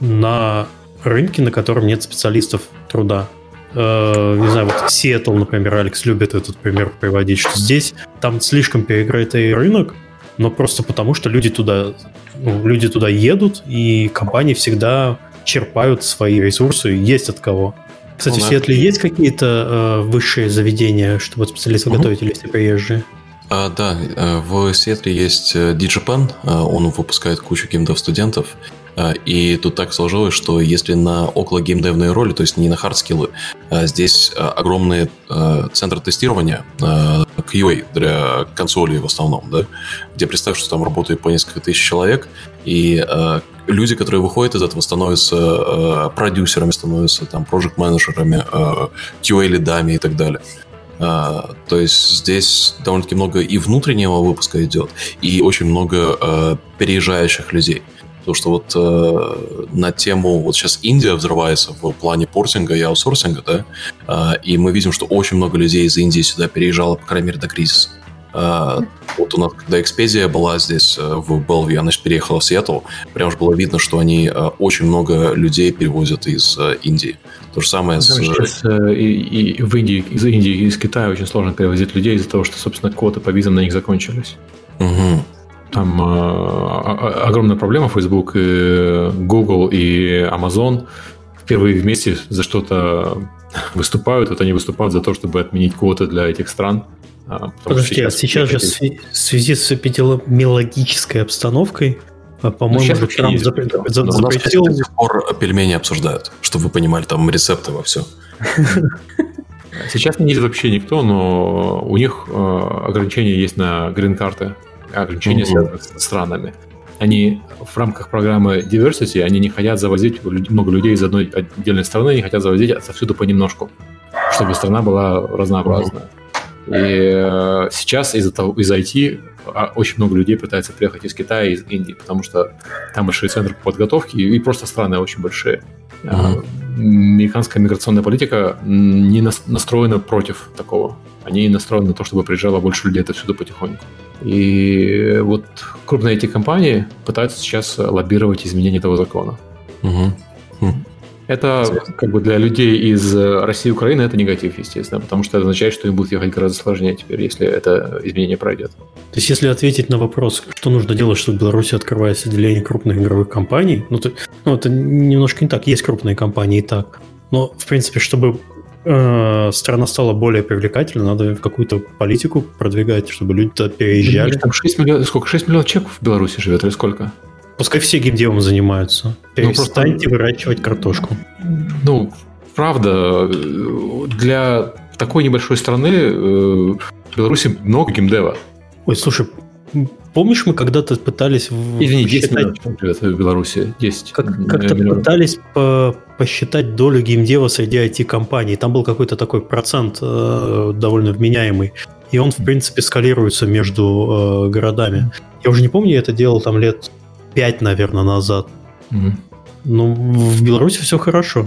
на рынки, на котором нет специалистов труда. Э, не знаю, вот Сиэтл, например, Алекс любит этот пример приводить, что здесь там слишком перегретый рынок, но просто потому, что люди туда, ну, люди туда едут, и компании всегда черпают свои ресурсы, есть от кого. Кстати, в Сиэтле есть какие-то э, высшие заведения, чтобы специалисты угу. готовить, или все приезжие? А, да, э, в Сиэтле есть э, DigiPen, он выпускает кучу геймдев-студентов, и тут так сложилось, что если на около геймдевные роли, то есть не на hard skill ы, здесь огромные центры тестирования, QA для консолей в основном, да, где представь, что там работает по несколько тысяч человек, и люди, которые выходят из этого, становятся продюсерами, становятся там проект-менеджерами, QA lead ами и так далее. Э, то есть здесь довольно-таки много и внутреннего выпуска идет, и очень много uh, переезжающих людей. Потому что вот uh, на тему, вот сейчас Индия взрывается в плане портинга и аутсорсинга, да, и мы видим, что очень много людей из Индии сюда переезжало, по крайней мере, до кризиса. А, вот у нас, когда экспедия была здесь, э, в Белви, она же переехала в Сиэтл, прям же было видно, что они э, очень много людей перевозят из э, Индии. То же самое Там с... Сейчас и, и в Индии, из Индии из Китая очень сложно перевозить людей из-за того, что, собственно, квоты по визам на них закончились. Угу. Там э, огромная проблема. Facebook, и Google и Amazon впервые вместе за что-то выступают. Вот они выступают за то, чтобы отменить квоты для этих стран. А, Подожди, сейчас, а сейчас же в связи с эпидемиологической обстановкой, а, по-моему, ну, Трамп запретил... За, у нас до сих пор пельмени обсуждают, чтобы вы понимали, там рецепты во все. Сейчас не едет вообще никто, но у них э, ограничения есть на грин-карты, ограничения связаны с странами. Они в рамках программы Diversity, они не хотят завозить много людей из одной отдельной страны, они хотят завозить отсюда понемножку, чтобы страна была разнообразная. И э, сейчас из-за того, из IT а, очень много людей пытается приехать из Китая из Индии, потому что там большие центры подготовки и просто страны очень большие. Uh-huh. Американская миграционная политика не настроена против такого. Они настроены на то, чтобы приезжало больше людей отсюда потихоньку. И вот крупные эти компании пытаются сейчас лоббировать изменение этого закона. Uh-huh. Это как бы для людей из России и Украины это негатив, естественно, потому что это означает, что им будет ехать гораздо сложнее теперь, если это изменение пройдет. То есть, если ответить на вопрос, что нужно делать, чтобы в Беларуси открывалось отделение крупных игровых компаний, ну, то, ну это немножко не так. Есть крупные компании и так. Но, в принципе, чтобы э, страна стала более привлекательной, надо какую-то политику продвигать, чтобы люди туда переезжали. Там 6 миллионов, сколько? 6 миллионов человек в Беларуси живет или сколько? Пускай все геймдевом занимаются. Перестаньте ну, просто... выращивать картошку. Ну, правда, для такой небольшой страны э, в Беларуси много геймдева. Ой, слушай, помнишь, мы когда-то пытались... Извини, 10 миллионов в Беларуси. 10 как, Как-то пытались по посчитать долю геймдева среди IT-компаний. Там был какой-то такой процент э, довольно вменяемый. И он, в принципе, скалируется между э, городами. Я уже не помню, я это делал там лет 5, наверное, назад. Mm-hmm. Ну, в Беларуси все хорошо,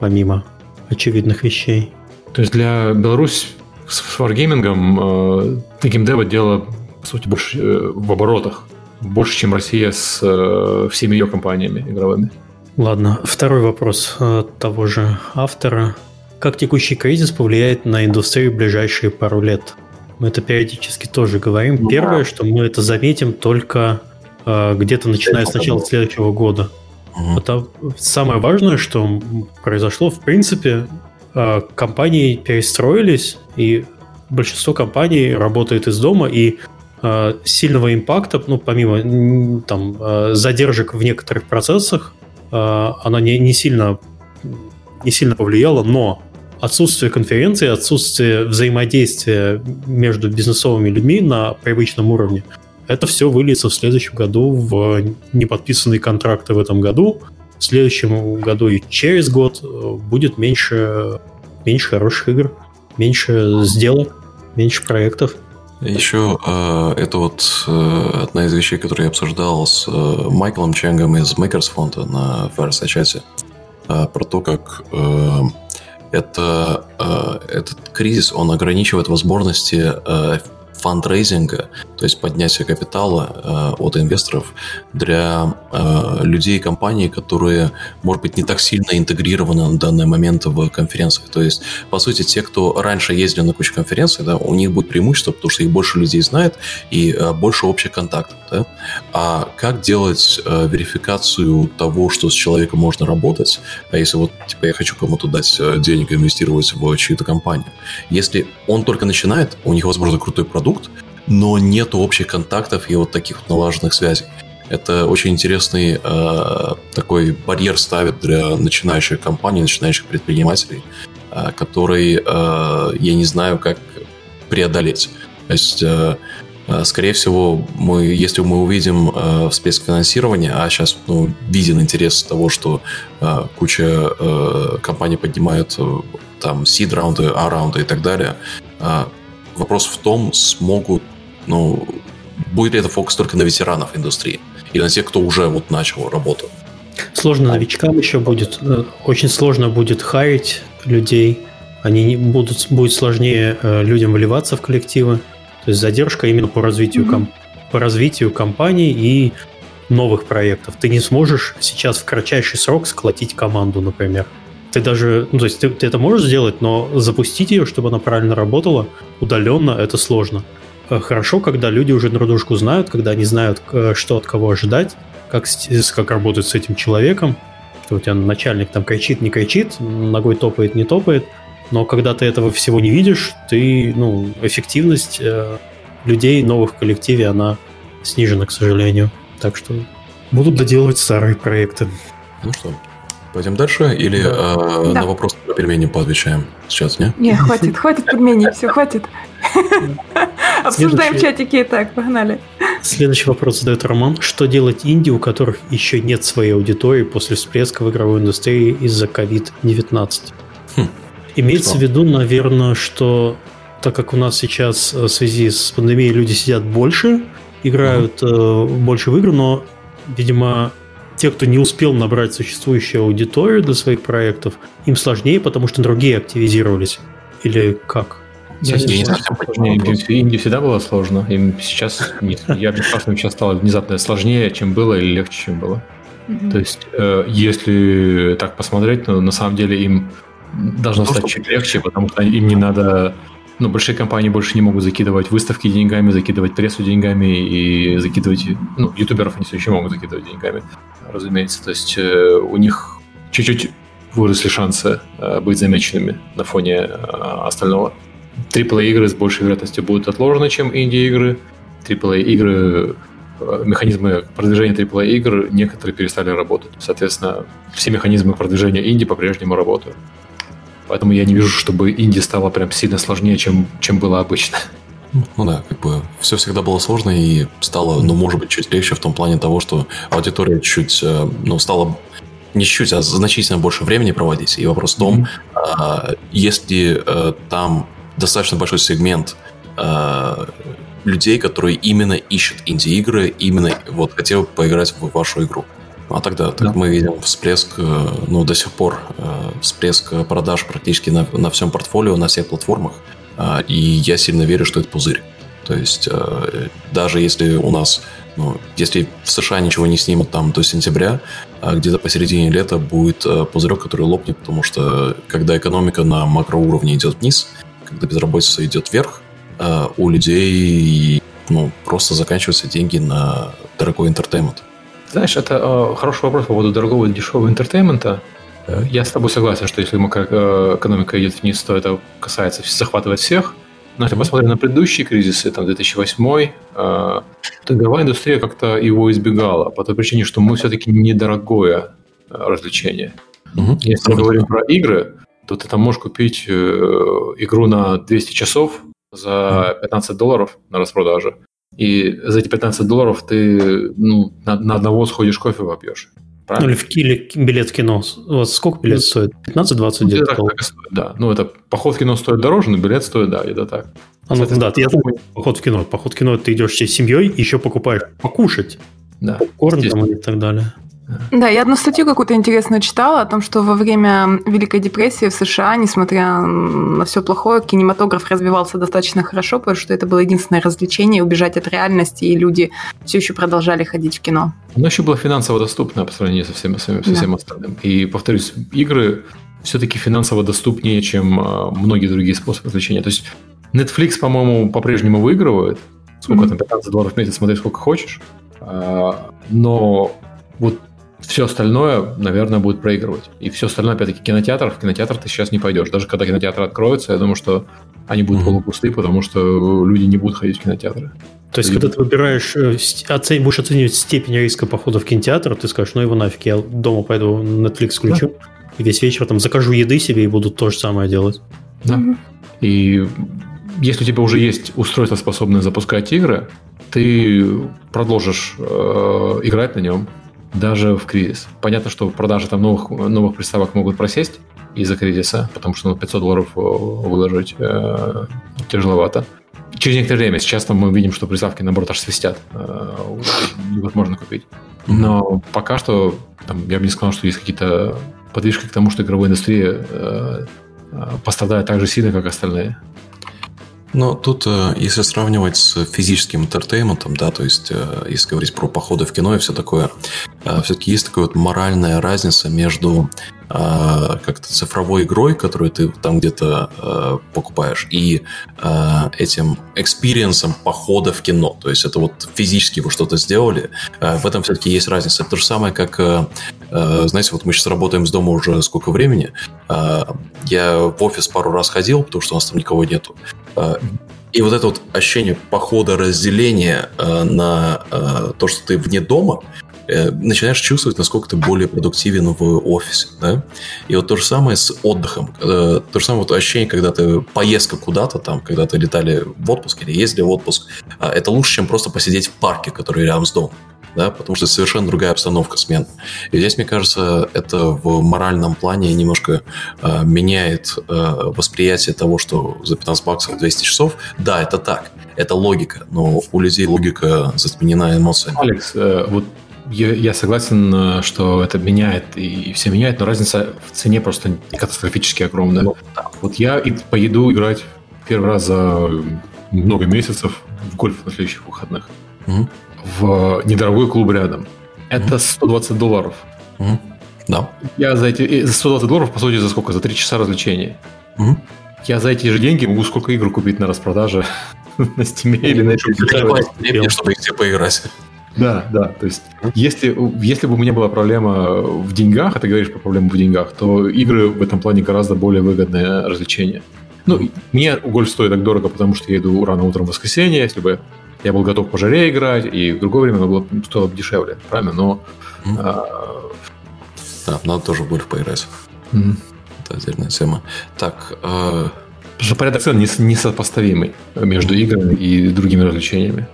помимо очевидных вещей. То есть для Беларуси с варгеймингом э, геймдева дело, сути, больше э, в оборотах. Больше, чем Россия с э, всеми ее компаниями игровыми. Ладно, второй вопрос э, того же автора. Как текущий кризис повлияет на индустрию в ближайшие пару лет? Мы это периодически тоже говорим. Ну, Первое, да. что мы это заметим только а, где-то начиная с начала следующего года. Угу. Это самое важное, что произошло, в принципе, а, компании перестроились, и большинство компаний работает из дома, и сильного импакта, ну, помимо там задержек в некоторых процессах, она не, не, сильно, не сильно повлияла, но отсутствие конференции, отсутствие взаимодействия между бизнесовыми людьми на привычном уровне – это все выльется в следующем году в неподписанные контракты в этом году. В следующем году и через год э, будет меньше, меньше хороших игр, меньше сделок, меньше проектов. Еще э, это вот э, одна из вещей, которые я обсуждал с э, Майклом Ченгом из Makers фонда на Fireside чате, э, про то, как э, это, э, этот кризис, он ограничивает возможности э, фандрейзинга, то есть поднятия капитала э, от инвесторов для э, людей и компаний, которые, может быть, не так сильно интегрированы на данный момент в конференциях. То есть, по сути, те, кто раньше ездили на кучу конференций, да, у них будет преимущество, потому что их больше людей знает и э, больше общих контактов. Да? А как делать э, верификацию того, что с человеком можно работать, а если вот, типа, я хочу кому-то дать э, денег инвестировать в чью-то компанию, если он только начинает, у них, возможно, крутой продукт, но нет общих контактов и вот таких налаженных связей. Это очень интересный э, такой барьер ставит для начинающих компаний, начинающих предпринимателей, э, который э, я не знаю, как преодолеть. То есть, э, э скорее всего, мы, если мы увидим э, всплеск а сейчас ну, виден интерес того, что э, куча э, компаний поднимают э, там seed-раунды, A-раунды и так далее, э, вопрос в том, смогут, ну, будет ли это фокус только на ветеранов индустрии или на тех, кто уже вот начал работу. Сложно новичкам еще будет. Э, очень сложно будет хайрить людей. Они не будут, будет сложнее э, людям вливаться в коллективы. То есть задержка именно по развитию, mm-hmm. ком, по развитию компании и новых проектов. Ты не сможешь сейчас в кратчайший срок сколотить команду, например. Ты даже, ну, то есть ты, ты это можешь сделать, но запустить ее, чтобы она правильно работала, удаленно, это сложно. Э, хорошо, когда люди уже друг дружку знают, когда они знают, что от кого ожидать, как, как работать с этим человеком, что у тебя начальник там кричит, не кричит, ногой топает, не топает, но когда ты этого всего не видишь, ты, ну, эффективность э, людей новых в коллективе, она снижена, к сожалению. Так что будут доделывать старые проекты. Ну что, пойдем дальше или да. э, да. на вопрос про пельмени поотвечаем сейчас, не? Не, хватит, хватит пельменей, все, хватит. Обсуждаем чатики и так, погнали. Следующий вопрос задает Роман. Что делать инди, у которых еще нет своей аудитории после всплеска в игровой индустрии из-за COVID-19? Хм. Имеется что? в виду, наверное, что так как у нас сейчас э, в связи с пандемией люди сидят больше, играют угу. э, больше в игры, но, видимо, те, кто не успел набрать существующую аудиторию для своих проектов, им сложнее, потому что другие активизировались. Или как? Я не, не Инди всегда было сложно. Им сейчас нет. Я бы сказал, что им сейчас стало внезапно сложнее, чем было, или легче, чем было. Mm-hmm. То есть, э, если так посмотреть, то на самом деле им должно ну, стать чуть легче, потому что им не надо ну, большие компании больше не могут закидывать выставки деньгами, закидывать прессу деньгами и закидывать... Ну, ютуберов они все еще могут закидывать деньгами, разумеется. То есть э, у них чуть-чуть выросли шансы э, быть замеченными на фоне э, остального. AAA-игры с большей вероятностью будут отложены, чем инди-игры. AAA-игры, э, механизмы продвижения AAA-игр некоторые перестали работать. Соответственно, все механизмы продвижения инди по-прежнему работают. Поэтому я не вижу, чтобы инди стало прям сильно сложнее, чем, чем было обычно. Ну да, как бы все всегда было сложно и стало, ну, может быть, чуть легче в том плане того, что аудитория чуть, э, ну, стала не чуть, а значительно больше времени проводить. И вопрос в том, mm-hmm. если э, там достаточно большой сегмент э, людей, которые именно ищут инди-игры, именно вот хотел поиграть в вашу игру. А тогда так мы видим всплеск, э, ну, до сих пор э, всплеск продаж практически на, на всем портфолио, на всех платформах. Э, и я сильно верю, что это пузырь. То есть даже если у нас, ну, если в США ничего не снимут там до сентября, где-то посередине лета будет пузырек, который лопнет, потому что когда экономика на макроуровне идет вниз, когда безработица идет вверх, э, у людей ну, просто заканчиваются деньги на дорогой entertainment. Знаешь, это э, хороший вопрос по поводу дорогого и дешевого entertainment а. Я с тобой согласен, что если э, экономика идет вниз, то это касается, захватывает всех. Но если посмотрим на предыдущие кризисы, там 2008, э, то игровая индустрия как-то его избегала, по той причине, что мы все-таки недорогое э, развлечение. Угу. Если мы говорим про игры, то ты там можешь купить э, игру на 200 часов за 15 долларов на распродаже. И за эти 15 долларов ты ну, на, на одного сходишь кофе попьешь. Правильно? Ну или в Киле билет в кино. Вот сколько билет стоит? 15-20 где-то? Так, так стоит, да. Ну, это поход в кино стоит дороже, но билет стоит, да, это так. А, ну, да, я думаю, поход в кино. Поход в кино ты идешь всей семьей, еще покупаешь покушать. Да. Попкорн там и так далее. Да, я одну статью какую-то интересную читала о том, что во время Великой депрессии в США, несмотря на все плохое, кинематограф развивался достаточно хорошо, потому что это было единственное развлечение, убежать от реальности, и люди все еще продолжали ходить в кино. Оно еще было финансово доступно по сравнению со всем, со всем да. остальным. И, повторюсь, игры все-таки финансово доступнее, чем а, многие другие способы развлечения. То есть Netflix, по-моему, по-прежнему выигрывает. Сколько mm-hmm. там, 15 долларов в месяц, смотри, сколько хочешь. А, но вот все остальное, наверное, будет проигрывать. И все остальное, опять-таки, кинотеатр. В кинотеатр ты сейчас не пойдешь. Даже когда кинотеатр откроется, я думаю, что они будут mm-hmm. полупусты, потому что люди не будут ходить в кинотеатры. То есть, когда ты выбираешь, э, оцен... будешь оценивать степень риска похода в кинотеатр, ты скажешь, ну его нафиг, я дома пойду Netflix включу, да. и весь вечер там закажу еды себе и буду то же самое делать. Да. Mm-hmm. И если у тебя уже есть устройство, способное запускать игры, ты продолжишь э, играть на нем, даже в кризис. Понятно, что продажи там новых, новых приставок могут просесть из-за кризиса, потому что ну, 500 долларов э, выложить э, тяжеловато. Через некоторое время, сейчас там мы видим, что приставки, наоборот, аж свистят. Э, невозможно купить. Но пока что, там, я бы не сказал, что есть какие-то подвижки к тому, что игровая индустрия э, э пострадает так же сильно, как остальные. Но тут, э, если сравнивать с физическим интертейментом, да, то есть, э, если говорить про походы в кино и все такое, э, все-таки есть такая вот моральная разница между как-то цифровой игрой, которую ты там где-то покупаешь, и этим experience ом похода в кино. То есть это вот физически вы что-то сделали. В этом все-таки есть разница. Это то же самое, как, знаете, вот мы сейчас работаем с дома уже сколько времени. Я в офис пару раз ходил, потому что у нас там никого нету. А, и вот это вот ощущение похода разделения э, на э, то, что ты вне дома, э, начинаешь чувствовать, насколько ты более продуктивен в офисе. Да? И вот то же самое с отдыхом. То же самое вот ощущение, когда ты поездка куда-то, там, когда ты летали в отпуск или ездили в отпуск, это лучше, чем просто посидеть в парке, который рядом с домом да, потому что совершенно другая обстановка смен. И здесь, мне кажется, это в моральном плане немножко э, меняет э, восприятие того, что за 15 баксов 200 часов. Да, это так, это логика, но у людей логика затменена эмоциями. Алекс, э, вот я, я согласен, э, что это меняет, и все меняет, но разница в цене просто катастрофически огромная. Ну, да. Вот я и поеду играть первый раз за много месяцев в гольф на следующих выходных. Угу в недорогой клуб рядом. Это 120 долларов. Mm-hmm. Да. Я за эти за 120 долларов, по сути, за сколько? За 3 часа развлечения. Mm-hmm. Я за эти же деньги могу сколько игр купить на распродаже на Steam или на Epic. Чтобы их все поиграть. Да, да. То есть, если, если бы у меня была проблема в деньгах, а ты говоришь про проблему в деньгах, то игры в этом плане гораздо более выгодное развлечение. Ну, мне гольф стоит так дорого, потому что я иду рано утром в воскресенье. Если бы я был готов по жаре играть, и в другое время оно было, стоило дешевле, правильно? Но... Mm. А... Да, надо тоже в гольф поиграть. Mm. Это отдельная тема. Так... Э... Потому что порядок цен несопоставимый между играми и другими развлечениями.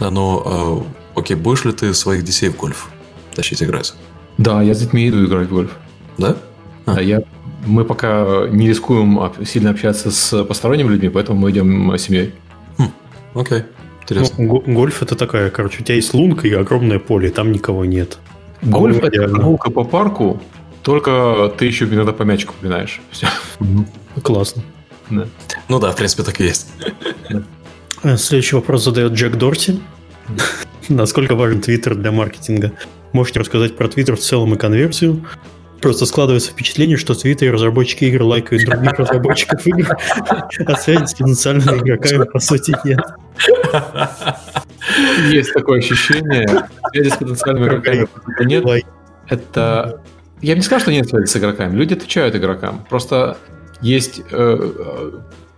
Да, но, э, окей, будешь ли ты своих детей в гольф тащить играть? Да, я с детьми иду играть в гольф. Да? А. Да, я, мы пока не рискуем сильно общаться с посторонними людьми, поэтому мы идем семьей. Хм, окей. Интересно. Ну, гольф это такая, короче, у тебя есть лунка и огромное поле, там никого нет. Гольф это прогулка по парку, только ты еще иногда по мячику пинаешь. Все. Классно. Да. Ну да, в принципе, так и есть. Э, следующий вопрос задает Джек Дорси. Насколько важен Твиттер для маркетинга? Можете рассказать про Твиттер в целом и конверсию? Просто складывается впечатление, что в Твиттере разработчики игр лайкают других разработчиков игр, а связи с потенциальными игроками по сути нет. Есть такое ощущение. Связи с потенциальными игроками нет. Это... Я бы не сказал, что нет связи с игроками. Люди отвечают игрокам. Просто есть э,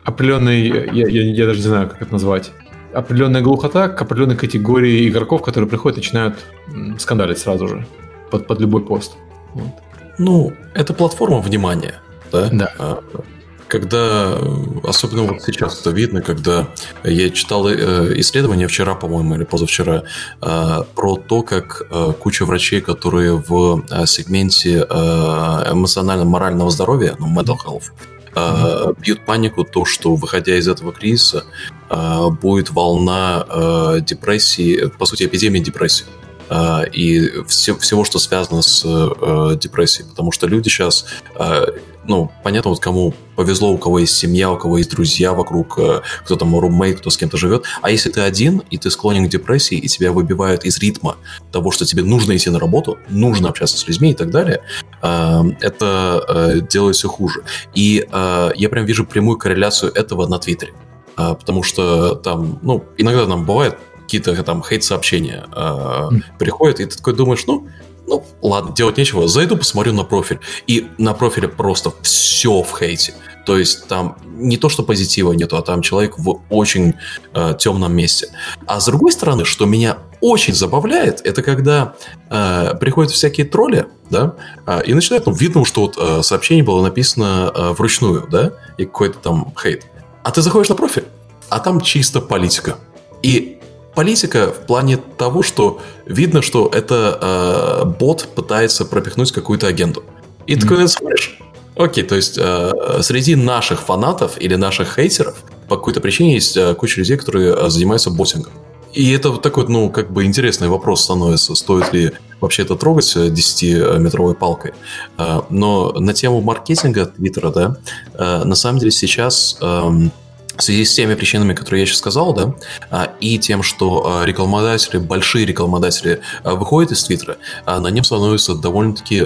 определенный... Я, я, я даже не знаю, как это назвать определенная глухота к определенной категории игроков, которые приходят и начинают скандалить сразу же под, под любой пост. Вот. Ну, это платформа внимания, да? Да. А, когда, особенно вот сейчас это видно, когда я читал э, исследование вчера, по-моему, или позавчера, э, про то, как э, куча врачей, которые в сегменте эмоционально-морального здоровья, ну, mental health, бьют панику, то, что, выходя из этого кризиса, будет волна депрессии, по сути, эпидемия депрессии. Э, и все, всего, что связано с э, депрессией. Потому что люди сейчас, э, ну, понятно, вот кому повезло, у кого есть семья, у кого есть друзья вокруг, э, кто там румейт, кто с кем-то живет. А если ты один, и ты склонен к депрессии, и тебя выбивают из ритма того, что тебе нужно идти на работу, нужно общаться с людьми и так далее, э, это э, делает все хуже. И э, я прям вижу прямую корреляцию этого на Твиттере. Э, потому что там, ну, иногда нам бывает какие-то там хейт-сообщения э, mm. приходят, и ты такой думаешь, ну, ну, ладно, делать нечего, зайду, посмотрю на профиль. И на профиле просто все в хейте. То есть там не то, что позитива нету, а там человек в очень э, темном месте. А с другой стороны, что меня очень забавляет, это когда э, приходят всякие тролли, да, э, и начинают, ну, видно, что вот э, сообщение было написано э, вручную, да, и какой-то там хейт. А ты заходишь на профиль, а там чисто политика. И политика в плане того, что видно, что это э, бот пытается пропихнуть какую-то агенду. И mm-hmm. такой смотришь, окей, то есть э, среди наших фанатов или наших хейтеров по какой-то причине есть э, куча людей, которые э, занимаются ботингом. И это вот такой, ну, как бы интересный вопрос становится, стоит ли вообще это трогать 10-метровой палкой. Э, но на тему маркетинга Твиттера, да, э, на самом деле сейчас эм, в связи с теми причинами, которые я сейчас сказал, да, а, и тем, что а, рекламодатели, большие рекламодатели а, выходят из Твиттера, на нем становится довольно-таки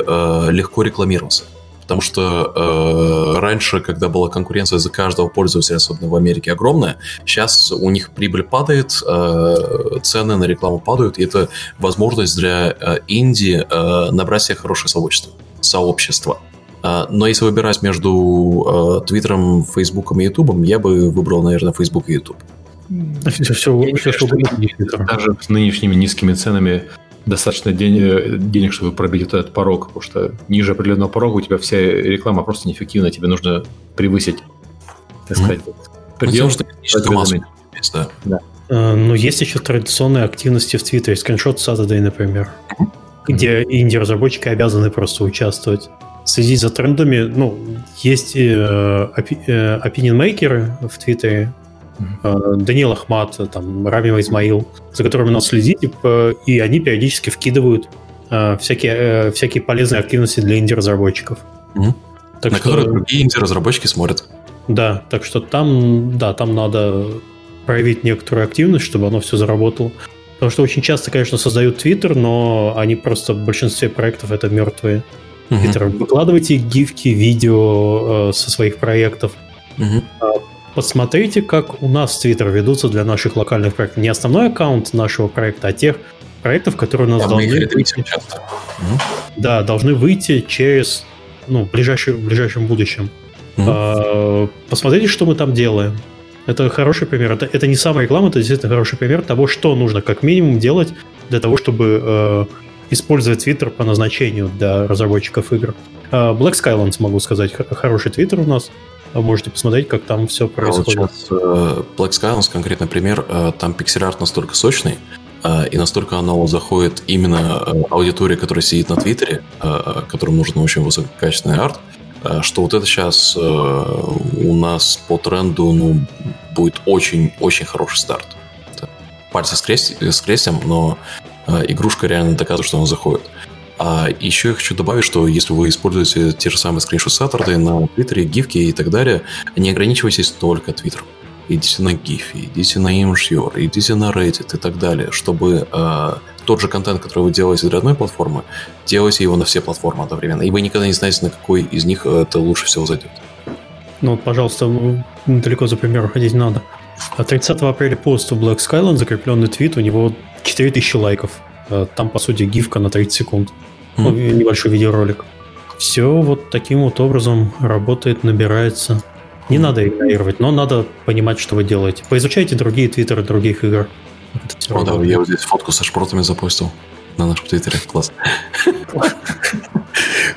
легко рекламироваться. Потому что э, раньше, когда была конкуренция за каждого пользователя, особенно в Америке, огромная, сейчас у них прибыль падает, э, цены на рекламу падают, и это возможность для э, инди э, набрать себе хорошее сообщество. сообщество. А, но если выбирать между а, Твиттером, Фейсбуком и Ютубом, я бы выбрал, наверное, Фейсбук и Ютуб. Все, все, все, что даже с нынешними низкими ценами достаточно ден- денег, чтобы пробить этот порог, потому что ниже определенного порога у тебя вся реклама просто неэффективна, тебе нужно превысить, так сказать, mm-hmm. предел, есть, да. да. А, но есть еще традиционные активности в Твиттере, скриншот Saturday, например, mm-hmm. где инди-разработчики обязаны просто участвовать следить за трендами. Ну, есть э, э, opinion-мейкеры в Твиттере, mm-hmm. Даниил Ахмат, там, Рами Измаил, за которыми надо следить, типа, и они периодически вкидывают всякие, всякие полезные активности для инди-разработчиков. Mm-hmm. Так На что, которые другие инди-разработчики смотрят. Да, так что там, да, там надо проявить некоторую активность, чтобы оно все заработало. Потому что очень часто, конечно, создают Твиттер, но они просто в большинстве проектов это мертвые. Твиттер. Угу. Выкладывайте гифки, видео э, со своих проектов. Угу. Посмотрите, как у нас Твиттер ведутся для наших локальных проектов. Не основной аккаунт нашего проекта, а тех проектов, которые у нас да, должны выйти. Часто. Угу. Да, должны выйти через ну, в, ближайшем, в ближайшем будущем. Угу. Посмотрите, что мы там делаем. Это хороший пример. Это, это не самая реклама, это действительно хороший пример того, что нужно как минимум делать для того, чтобы э, использовать Twitter по назначению для разработчиков игр. А, Black Skylands, могу сказать, хороший Twitter у нас. Можете посмотреть, как там все происходит. А вот сейчас э, Black Skylands, конкретный пример, э, там пиксель-арт настолько сочный, э, и настолько оно заходит именно аудитории, которая сидит на Твиттере, которым нужен очень высококачественный арт, что вот это сейчас у нас по тренду ну, будет очень-очень хороший старт. Пальцы скрестим, но а, игрушка реально доказывает, что она заходит. А еще я хочу добавить, что если вы используете те же самые скриншот Saturday на Твиттере, гифки и так далее, не ограничивайтесь только Твиттером. Идите на Гифи, идите на Imshore, идите на Reddit и так далее, чтобы э, тот же контент, который вы делаете для одной платформы, делайте его на все платформы одновременно. И вы никогда не знаете, на какой из них это лучше всего зайдет. Ну, пожалуйста, далеко за примером ходить не надо. 30 апреля пост у Black Skyline, закрепленный твит, у него 4000 лайков. Э, там, по сути, гифка на 30 секунд. Mm. Ну, небольшой видеоролик. Все вот таким вот образом работает, набирается. Не надо игнорировать, но надо понимать, что вы делаете. Поизучайте другие твиттеры других игр. О, да, я вот здесь фотку со шпротами запостил на нашем твиттере. Класс.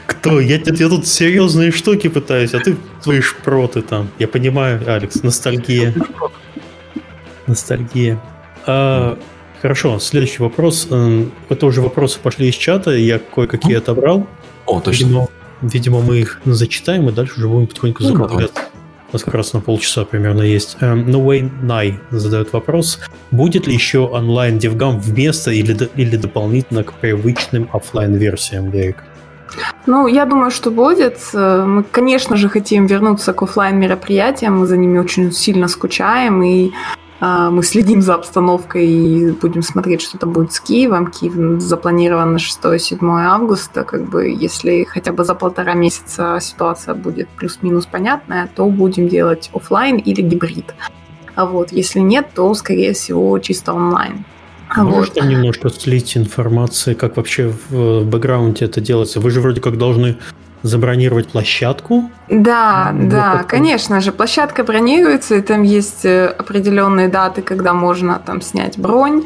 Кто? Я, я тут серьезные штуки пытаюсь, а ты твои шпроты там. Я понимаю, Алекс, ностальгия. Ностальгия. А, Хорошо, следующий вопрос. Эм, это уже вопросы пошли из чата, я кое-какие отобрал. О, точно. Видимо, видимо, мы их зачитаем и дальше уже будем потихоньку ну, закругляться. нас как раз на полчаса примерно есть. Эм, no Way Най задает вопрос. Будет ли еще онлайн DevGam вместо или, или дополнительно к привычным офлайн версиям Верик? Ну, я думаю, что будет. Мы, конечно же, хотим вернуться к офлайн мероприятиям. Мы за ними очень сильно скучаем. И мы следим за обстановкой и будем смотреть, что там будет с Киевом. Киев запланирован на 6-7 августа. Как бы, если хотя бы за полтора месяца ситуация будет плюс-минус понятная, то будем делать офлайн или гибрид. А вот если нет, то, скорее всего, чисто онлайн. Можешь вот. там немножко слить информации, как вообще в бэкграунде это делается? Вы же вроде как должны забронировать площадку? Да, вот да, такой. конечно же, площадка бронируется, и там есть э, определенные даты, когда можно там снять бронь.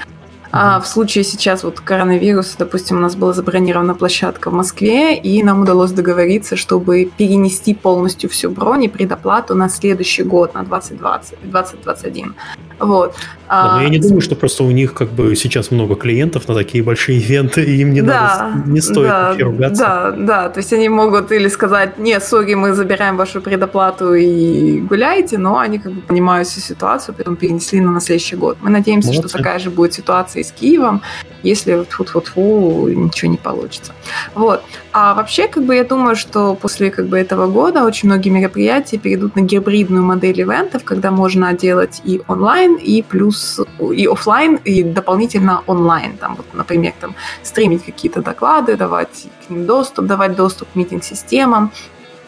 А в случае сейчас вот коронавируса, допустим, у нас была забронирована площадка в Москве, и нам удалось договориться, чтобы перенести полностью всю бронь и предоплату на следующий год, на 2020, 2021. Вот. Да, но я не а, думаю, что просто у них как бы сейчас много клиентов на такие большие ивенты, и им не да, надо, не стоит да, ругаться. Да, да, то есть они могут или сказать, нет, сори, мы забираем вашу предоплату и гуляйте, но они как бы понимают всю ситуацию, потом перенесли на следующий год. Мы надеемся, Молодцы. что такая же будет ситуация и с Киевом, если фу-фу-фу ничего не получится. Вот. А вообще, как бы я думаю, что после как бы этого года очень многие мероприятия перейдут на гибридную модель ивентов, когда можно делать и онлайн, и плюс и офлайн, и дополнительно онлайн. Там, вот, например, там, стримить какие-то доклады, давать к ним доступ, давать доступ к митинг-системам,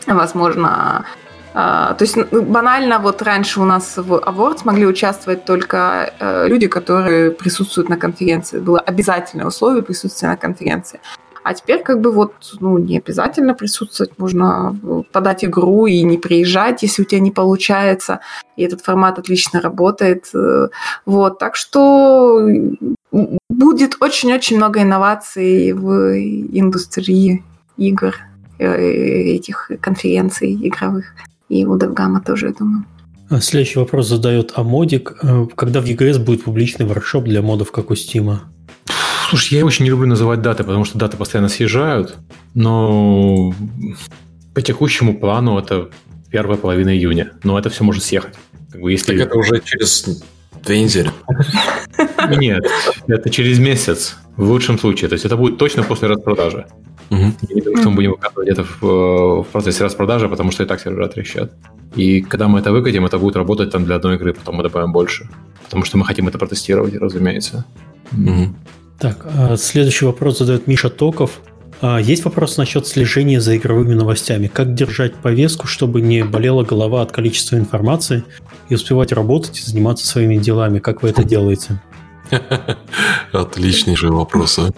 возможно, то есть банально вот раньше у нас в Awards могли участвовать только uh, люди, которые присутствуют на конференции. Было обязательное условие присутствия на конференции. А теперь как бы вот, ну, не обязательно присутствовать, можно подать игру и не приезжать, если у тебя не получается. И этот формат отлично работает. Вот, так что будет очень-очень много инноваций в индустрии игр, э, этих конференций игровых. И у DevGamma тоже, я думаю. А следующий вопрос задает Амодик. Э, когда в EGS будет публичный воркшоп для модов, как у Steam? Слушай, я очень не люблю называть даты, потому что даты постоянно съезжают, но по текущему плану это первая половина июня, но это все может съехать. Как бы если... Так это уже через две недели. Нет, это через месяц, в лучшем случае. То есть это будет точно после распродажи. Угу. Я не думаю, что мы будем выкатывать где-то в, в процессе распродажи, потому что и так сервера трещат. И когда мы это выкатим, это будет работать там для одной игры, потом мы добавим больше. Потому что мы хотим это протестировать, разумеется. Угу. Так, а следующий вопрос задает Миша Токов. А, есть вопрос насчет слежения за игровыми новостями. Как держать повестку, чтобы не болела голова от количества информации и успевать работать и заниматься своими делами? Как вы это делаете? Отличнейший вопрос, а?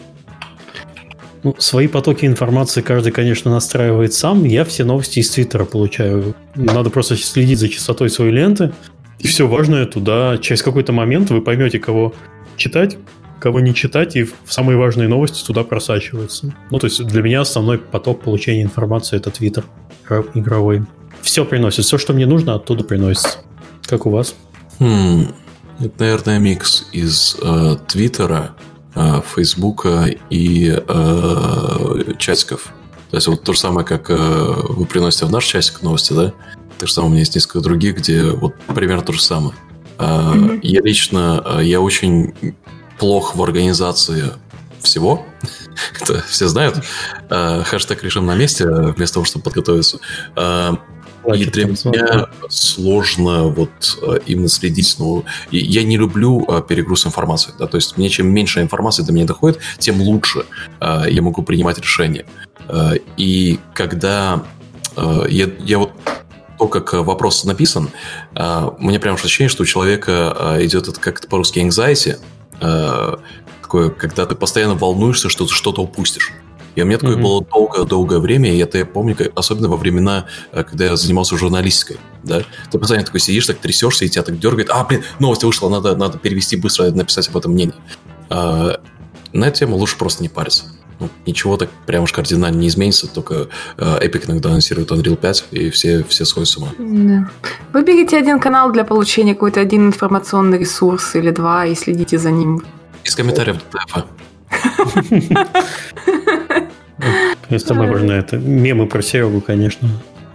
Ну, свои потоки информации каждый, конечно, настраивает сам. Я все новости из Твиттера получаю. Надо просто следить за частотой своей ленты. И все важное туда. Через какой-то момент вы поймете, кого читать, кого не читать, и в самые важные новости туда просачиваются. Ну, то есть для меня основной поток получения информации это Твиттер игровой. Все приносит, все, что мне нужно, оттуда приносится. Как у вас? Хм, это, наверное, микс из э, Твиттера, Фейсбука и э, чатиков. То есть вот то же самое, как э, вы приносите в наш часик новости, да? Так же самое у меня есть несколько других, где вот примерно то же самое. Mm-hmm. Я лично, э, я очень плох в организации всего. Это все знают. Э, хэштег режим на месте, вместо того, чтобы подготовиться. Э, и для меня сложно вот э, именно следить. Ну, я не люблю перегруз информации. Да? То есть мне чем меньше информации до меня доходит, тем лучше я могу принимать решения. И когда я, я вот то, как вопрос написан, мне прям ощущение, что у человека идет это как-то по-русски anxiety, э, такое, когда ты постоянно волнуешься, что ты что-то упустишь. И у меня такое mm-hmm. было долгое-долгое время, и это я помню, особенно во времена, э, когда я занимался журналистикой, да. Ты постоянно такой сидишь, так трясешься, и тебя так дергает, а, блин, новость вышла, надо, надо перевести быстро, написать об этом мнение. А, на эту тему лучше просто не париться. Ну, ничего так прям уж кардинально не изменится, только э, Epic иногда анонсирует Unreal 5, и все, все сходят с ума. Да. Выберите один канал для получения какой-то один информационный ресурс или два и следите за ним. Из комментариев ДТФ. И самое важное, это мемы про Серегу, конечно.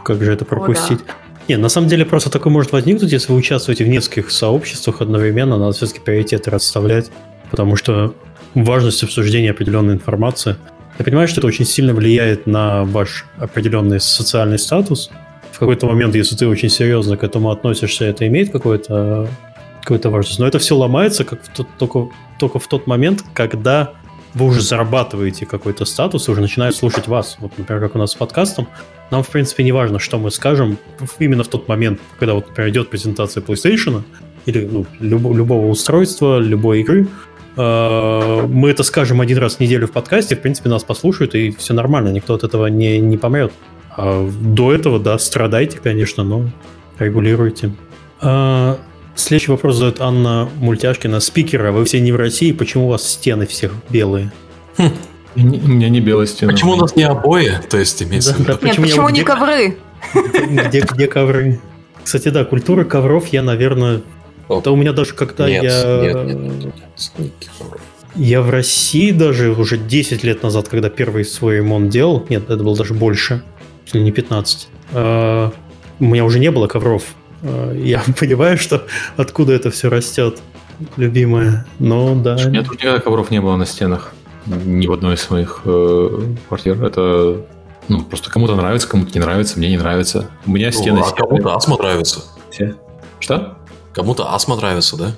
Как же это пропустить? Не, на самом деле просто такое может возникнуть, если вы участвуете в нескольких сообществах одновременно, надо все-таки приоритеты расставлять, потому что важность обсуждения определенной информации. Я понимаю, что это очень сильно влияет на ваш определенный социальный статус. В какой-то момент, если ты очень серьезно к этому относишься, это имеет какое-то какую-то важность. Но это все ломается как в тот, только, только в тот момент, когда вы уже зарабатываете какой-то статус уже начинают слушать вас. Вот, например, как у нас с подкастом. Нам, в принципе, не важно, что мы скажем именно в тот момент, когда вот, например, идет презентация PlayStation или ну, люб- любого устройства, любой игры. Э- мы это скажем один раз в неделю в подкасте, в принципе, нас послушают, и все нормально, никто от этого не, не помрет. А до этого, да, страдайте, конечно, но регулируйте. А, Следующий вопрос задает Анна Мультяшкина. Спикера, вы все не в России, почему у вас стены всех белые? Хм. У меня не белые стены. Почему у нас не обои? То есть имеется да, да, почему, Нет, почему не ковры? Где, где ковры? Кстати, да, культура ковров я, наверное... Да у меня даже когда нет, я... Нет, нет, нет, нет, Я в России даже уже 10 лет назад, когда первый свой ремонт делал, нет, это было даже больше, или не 15, а, у меня уже не было ковров. Э, я понимаю, что откуда это все растет, любимая. Но да. У меня тут никогда ковров не было на стенах. Ни в одной из моих э, квартир. Это ну, просто кому-то нравится, кому-то не нравится, мне не нравится. У меня ну, стены... А кому-то астма нравится. Все. Что? Кому-то астма нравится, да?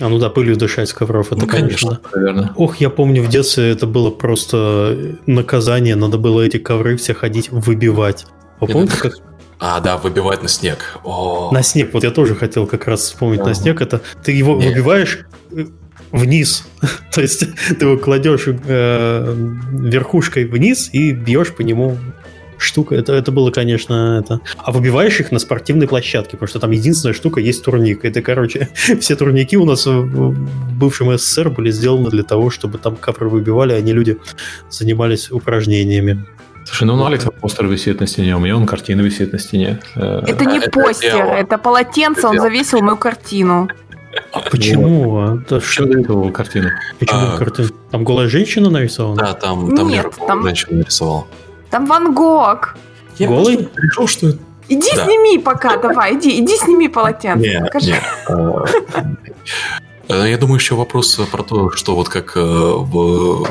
А ну да, пылью дышать с ковров, это, ну, конечно. конечно. Наверное. Ох, я помню, в детстве это было просто наказание, надо было эти ковры все ходить выбивать. Вы помните, как, а, да, выбивать на снег. О. На снег, вот я тоже хотел как раз вспомнить на снег. Это ты его Нет. выбиваешь э, вниз. То есть ты его кладешь э, верхушкой вниз и бьешь по нему штука. Это, это было, конечно, это. А выбиваешь их на спортивной площадке, потому что там единственная штука есть турник. Это, короче, все турники у нас в бывшем СССР были сделаны для того, чтобы там кафры выбивали, а не люди занимались упражнениями. Слушай, ну у Алекса постер висит на стене, у меня он картина висит на стене. Э, это не постер, это полотенце, он завесил мою картину. А почему? Это что нарисовал картину? Почему а, картину? Там голая женщина нарисована? Да, там, там Нет, там... женщина нарисовала. Там Ван Гог. Я Голый? Решил, что Иди да. сними пока, давай, иди, иди сними полотенце. Нет, покажи. Нет. Э, я думаю, еще вопрос про то, что вот как э, в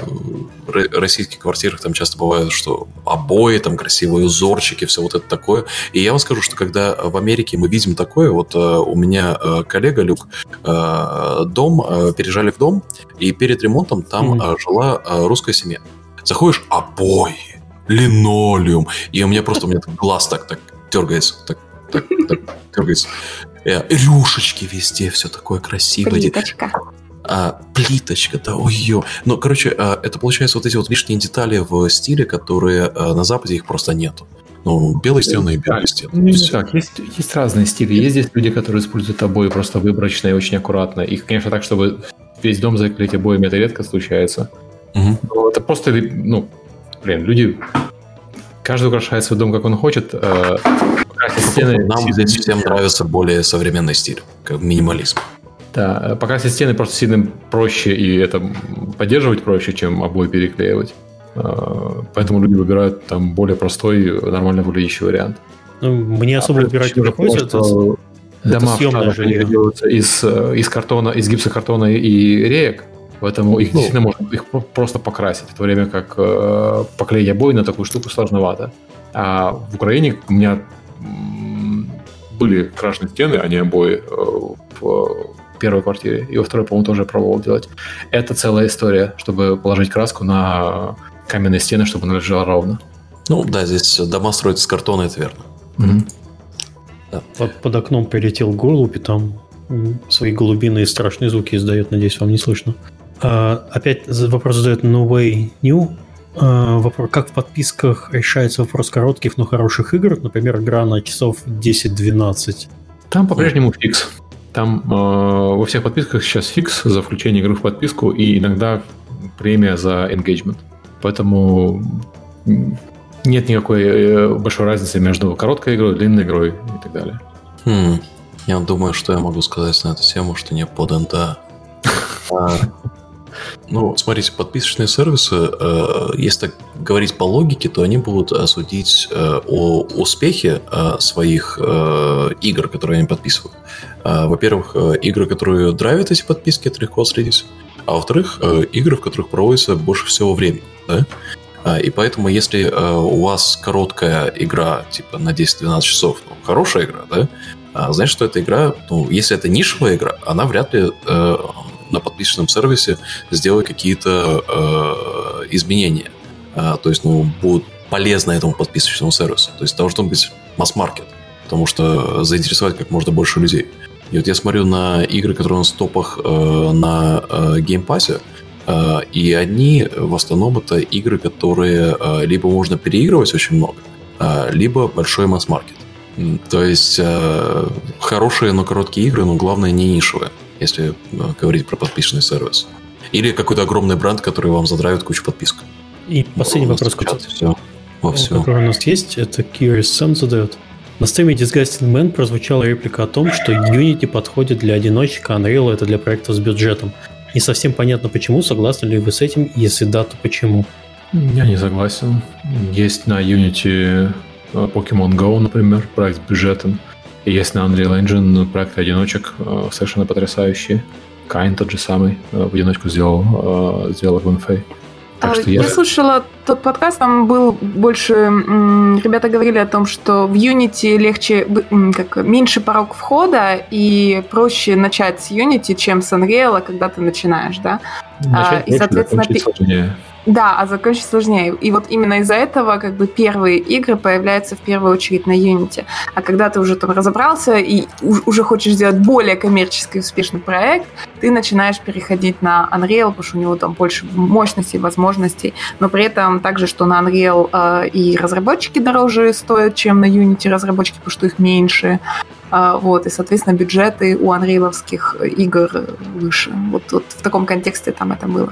российских квартирах там часто бывает, что обои, там красивые узорчики, все вот это такое. И я вам скажу, что когда в Америке мы видим такое, вот э, у меня коллега Люк, дом, переезжали в дом, и перед ремонтом там mm-hmm. жила русская семья. Заходишь, обои, линолеум, и у меня просто у меня глаз так, так дергается, так, так, так дергается. Э, рюшечки везде, все такое красивое. Плиточка. А, плиточка, да, ой ё. Ну, короче, а, это получается вот эти вот лишние детали в стиле, которые а, на Западе их просто нету. Ну, белые стены и белые стены. Ну, не так, есть, есть разные стили. Есть здесь люди, которые используют обои просто выборочно и очень аккуратно. Их, конечно, так, чтобы весь дом заклеить обоями, это редко случается. Угу. Но это просто, ну, блин, люди... Каждый украшает свой дом, как он хочет. Э, стены... Нам здесь всем нравится более современный стиль, как минимализм. Да, покрасить стены просто сильно проще, и это поддерживать проще, чем обои переклеивать. А, поэтому люди выбирают там более простой, нормально выглядящий вариант. Ну, мне особо а выбирать не приходится. Это, дома это делаются из, из картона, из гипсокартона и реек, поэтому их ну, действительно можно их просто покрасить, в то время как э, поклеить обои на такую штуку сложновато. А в Украине у меня были крашеные стены, а не обои э, в первой квартире. И во второй, по-моему, тоже пробовал делать. Это целая история, чтобы положить краску на каменные стены, чтобы она лежала ровно. Ну да, здесь дома строятся из картона, это верно. Угу. Да. Под, под окном прилетел голубь, и там свои голубиные страшные звуки издает. Надеюсь, вам не слышно. А, опять вопрос задает No Way New. А, как в подписках решается вопрос коротких, но хороших игр, например, игра на часов 10-12? Там по-прежнему фикс. Там э, во всех подписках сейчас фикс за включение игры в подписку и иногда премия за engagement. Поэтому нет никакой э, большой разницы между короткой игрой, длинной игрой и так далее. Хм. Я думаю, что я могу сказать на эту тему, что не под НДА. Ну, смотрите, подписочные сервисы, э, если так говорить по логике, то они будут судить э, о успехе э, своих э, игр, которые они подписывают. Э, во-первых, э, игры, которые драйвят эти подписки, это легко отследить. А во-вторых, э, игры, в которых проводится больше всего времени. Да? А, и поэтому, если э, у вас короткая игра, типа на 10-12 часов, ну, хорошая игра, да, а, значит, что эта игра, ну, если это нишевая игра, она вряд ли э, на подписчном сервисе сделает какие-то э, изменения. А, то есть, ну, будут полезны этому подписочному сервису. То есть, должен быть масс-маркет, потому что заинтересовать как можно больше людей. И вот я смотрю на игры, которые у нас в топах э, на э, Game Pass е, э, и они в основном это игры, которые э, либо можно переигрывать очень много, э, либо большой масс-маркет. То есть э, хорошие, но короткие игры, но главное не нишевые, если э, говорить про подписчный сервис. Или какой-то огромный бренд, который вам задрайвит кучу подписок. И последний вопрос, который, все, во все. который у нас есть, это Curious Sam задает. На стриме Disgusting Man прозвучала реплика о том, что Unity подходит для одиночек, а Unreal это для проектов с бюджетом. Не совсем понятно почему, согласны ли вы с этим, если да, то почему? Я не согласен. Есть на Unity э, Pokemon Go, например, проект с бюджетом. Есть на Unreal Engine проект одиночек э, совершенно потрясающий. Кайн тот же самый э, в одиночку сделал, сделал в Инфей. Так а, что я... я слушала тот подкаст, там был больше... Ребята говорили о том, что в Unity легче, как меньше порог входа и проще начать с Unity, чем с Unreal, когда ты начинаешь, да? Начать а, и, соответственно, сложнее. Да, а закончить сложнее. И вот именно из-за этого как бы первые игры появляются в первую очередь на Unity. А когда ты уже там разобрался и уже хочешь сделать более коммерческий успешный проект, ты начинаешь переходить на Unreal, потому что у него там больше мощностей, возможностей. Но при этом также, что на Unreal э, и разработчики дороже стоят, чем на Unity разработчики, потому что их меньше. Э, вот, и, соответственно, бюджеты у анриловских игр выше. Вот, вот в таком контексте там это было.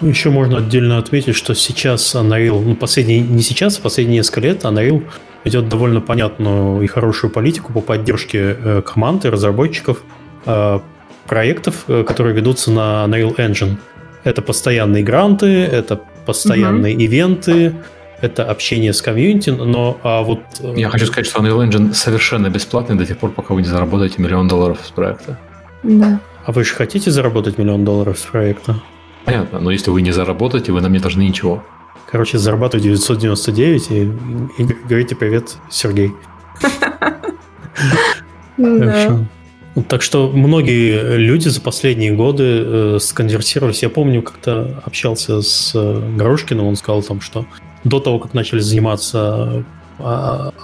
Ну, еще можно отдельно отметить, что сейчас Unreal, ну, последние, не сейчас, а последние несколько лет Unreal ведет довольно понятную и хорошую политику по поддержке э, команд и разработчиков э, проектов, э, которые ведутся на Unreal Engine. Это постоянные гранты, это постоянные угу. ивенты, это общение с комьюнити, но а вот... Э, Я хочу сказать, что Unreal Engine совершенно бесплатный до тех пор, пока вы не заработаете миллион долларов с проекта. Да. А вы же хотите заработать миллион долларов с проекта? Понятно, но если вы не заработаете, вы нам не должны ничего. Короче, зарабатываю 999 и, и говорите привет, Сергей. Так что многие люди за последние годы э, сконвертировались. Я помню, как-то общался с э, Горошкиным, он сказал там, что до того, как начали заниматься э,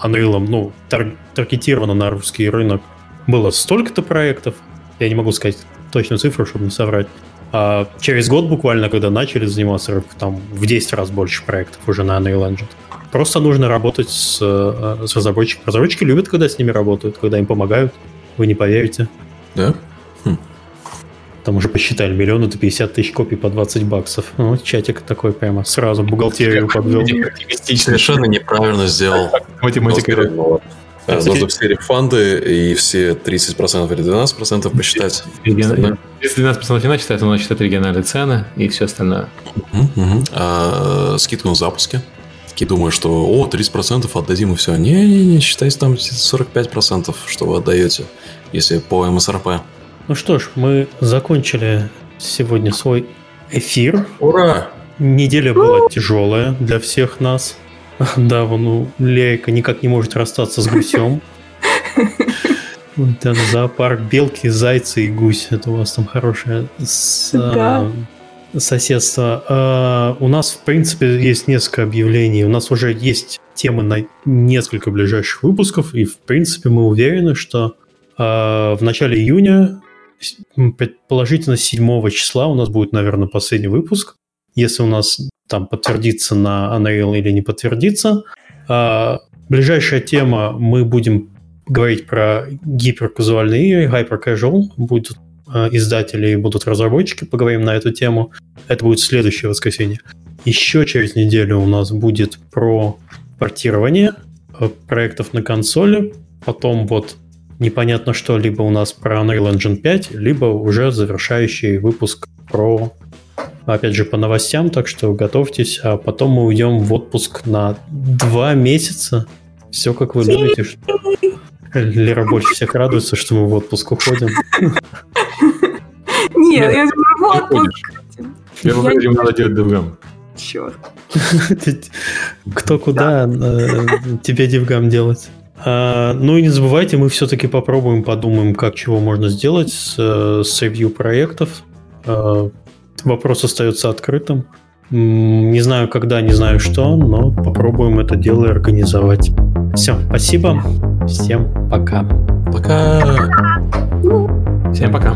Unreal, ну, тар- таргетированно на русский рынок, было столько-то проектов, я не могу сказать точную цифру, чтобы не соврать, а через год буквально, когда начали заниматься, там в 10 раз больше проектов уже на Unreal Engine. Просто нужно работать с, э, с разработчиками. Разработчики любят, когда с ними работают, когда им помогают. Вы не поверите. Да? Хм. Там уже посчитали, миллион это 50 тысяч копий по 20 баксов. Ну, чатик такой прямо сразу бухгалтерию подвел. Совершенно неправильно сделал. Математика. А, нужно все рефанды и все 30% или 12% посчитать. Если 12% не считать, то надо считать региональные цены и все остальное. Угу, А, скидку на запуске. Такие думают, что о, 30% отдадим и все. Не-не-не, считайте там 45%, что вы отдаете, если по МСРП. Ну что ж, мы закончили сегодня свой эфир. Ура! Неделя была тяжелая для всех нас. Да, вон у Лейка никак не может расстаться с гусем. Это зоопарк белки, зайцы и гусь. Это у вас там хорошее с, да. а, соседство. А, у нас, в принципе, есть несколько объявлений. У нас уже есть темы на несколько ближайших выпусков. И, в принципе, мы уверены, что а, в начале июня, предположительно 7 числа, у нас будет, наверное, последний выпуск. Если у нас там подтвердится на Unreal или не подтвердится. А, ближайшая тема, мы будем говорить про гиперказуальные игры, hyper casual. Будут а, издатели и будут разработчики, поговорим на эту тему. Это будет следующее воскресенье. Еще через неделю у нас будет про портирование а, проектов на консоли. Потом вот непонятно что, либо у нас про Unreal Engine 5, либо уже завершающий выпуск про опять же, по новостям, так что готовьтесь, а потом мы уйдем в отпуск на два месяца. Все, как вы любите. Лера больше всех радуется, что мы в отпуск уходим. Нет, я в отпуск. Первым делом надо делать другом. Черт. Кто куда э, тебе дивгам делать? А, ну и не забывайте, мы все-таки попробуем, подумаем, как чего можно сделать с, э, с ревью проектов. Вопрос остается открытым. Не знаю когда, не знаю что, но попробуем это дело организовать. Все, спасибо. Всем пока. Пока. Всем пока.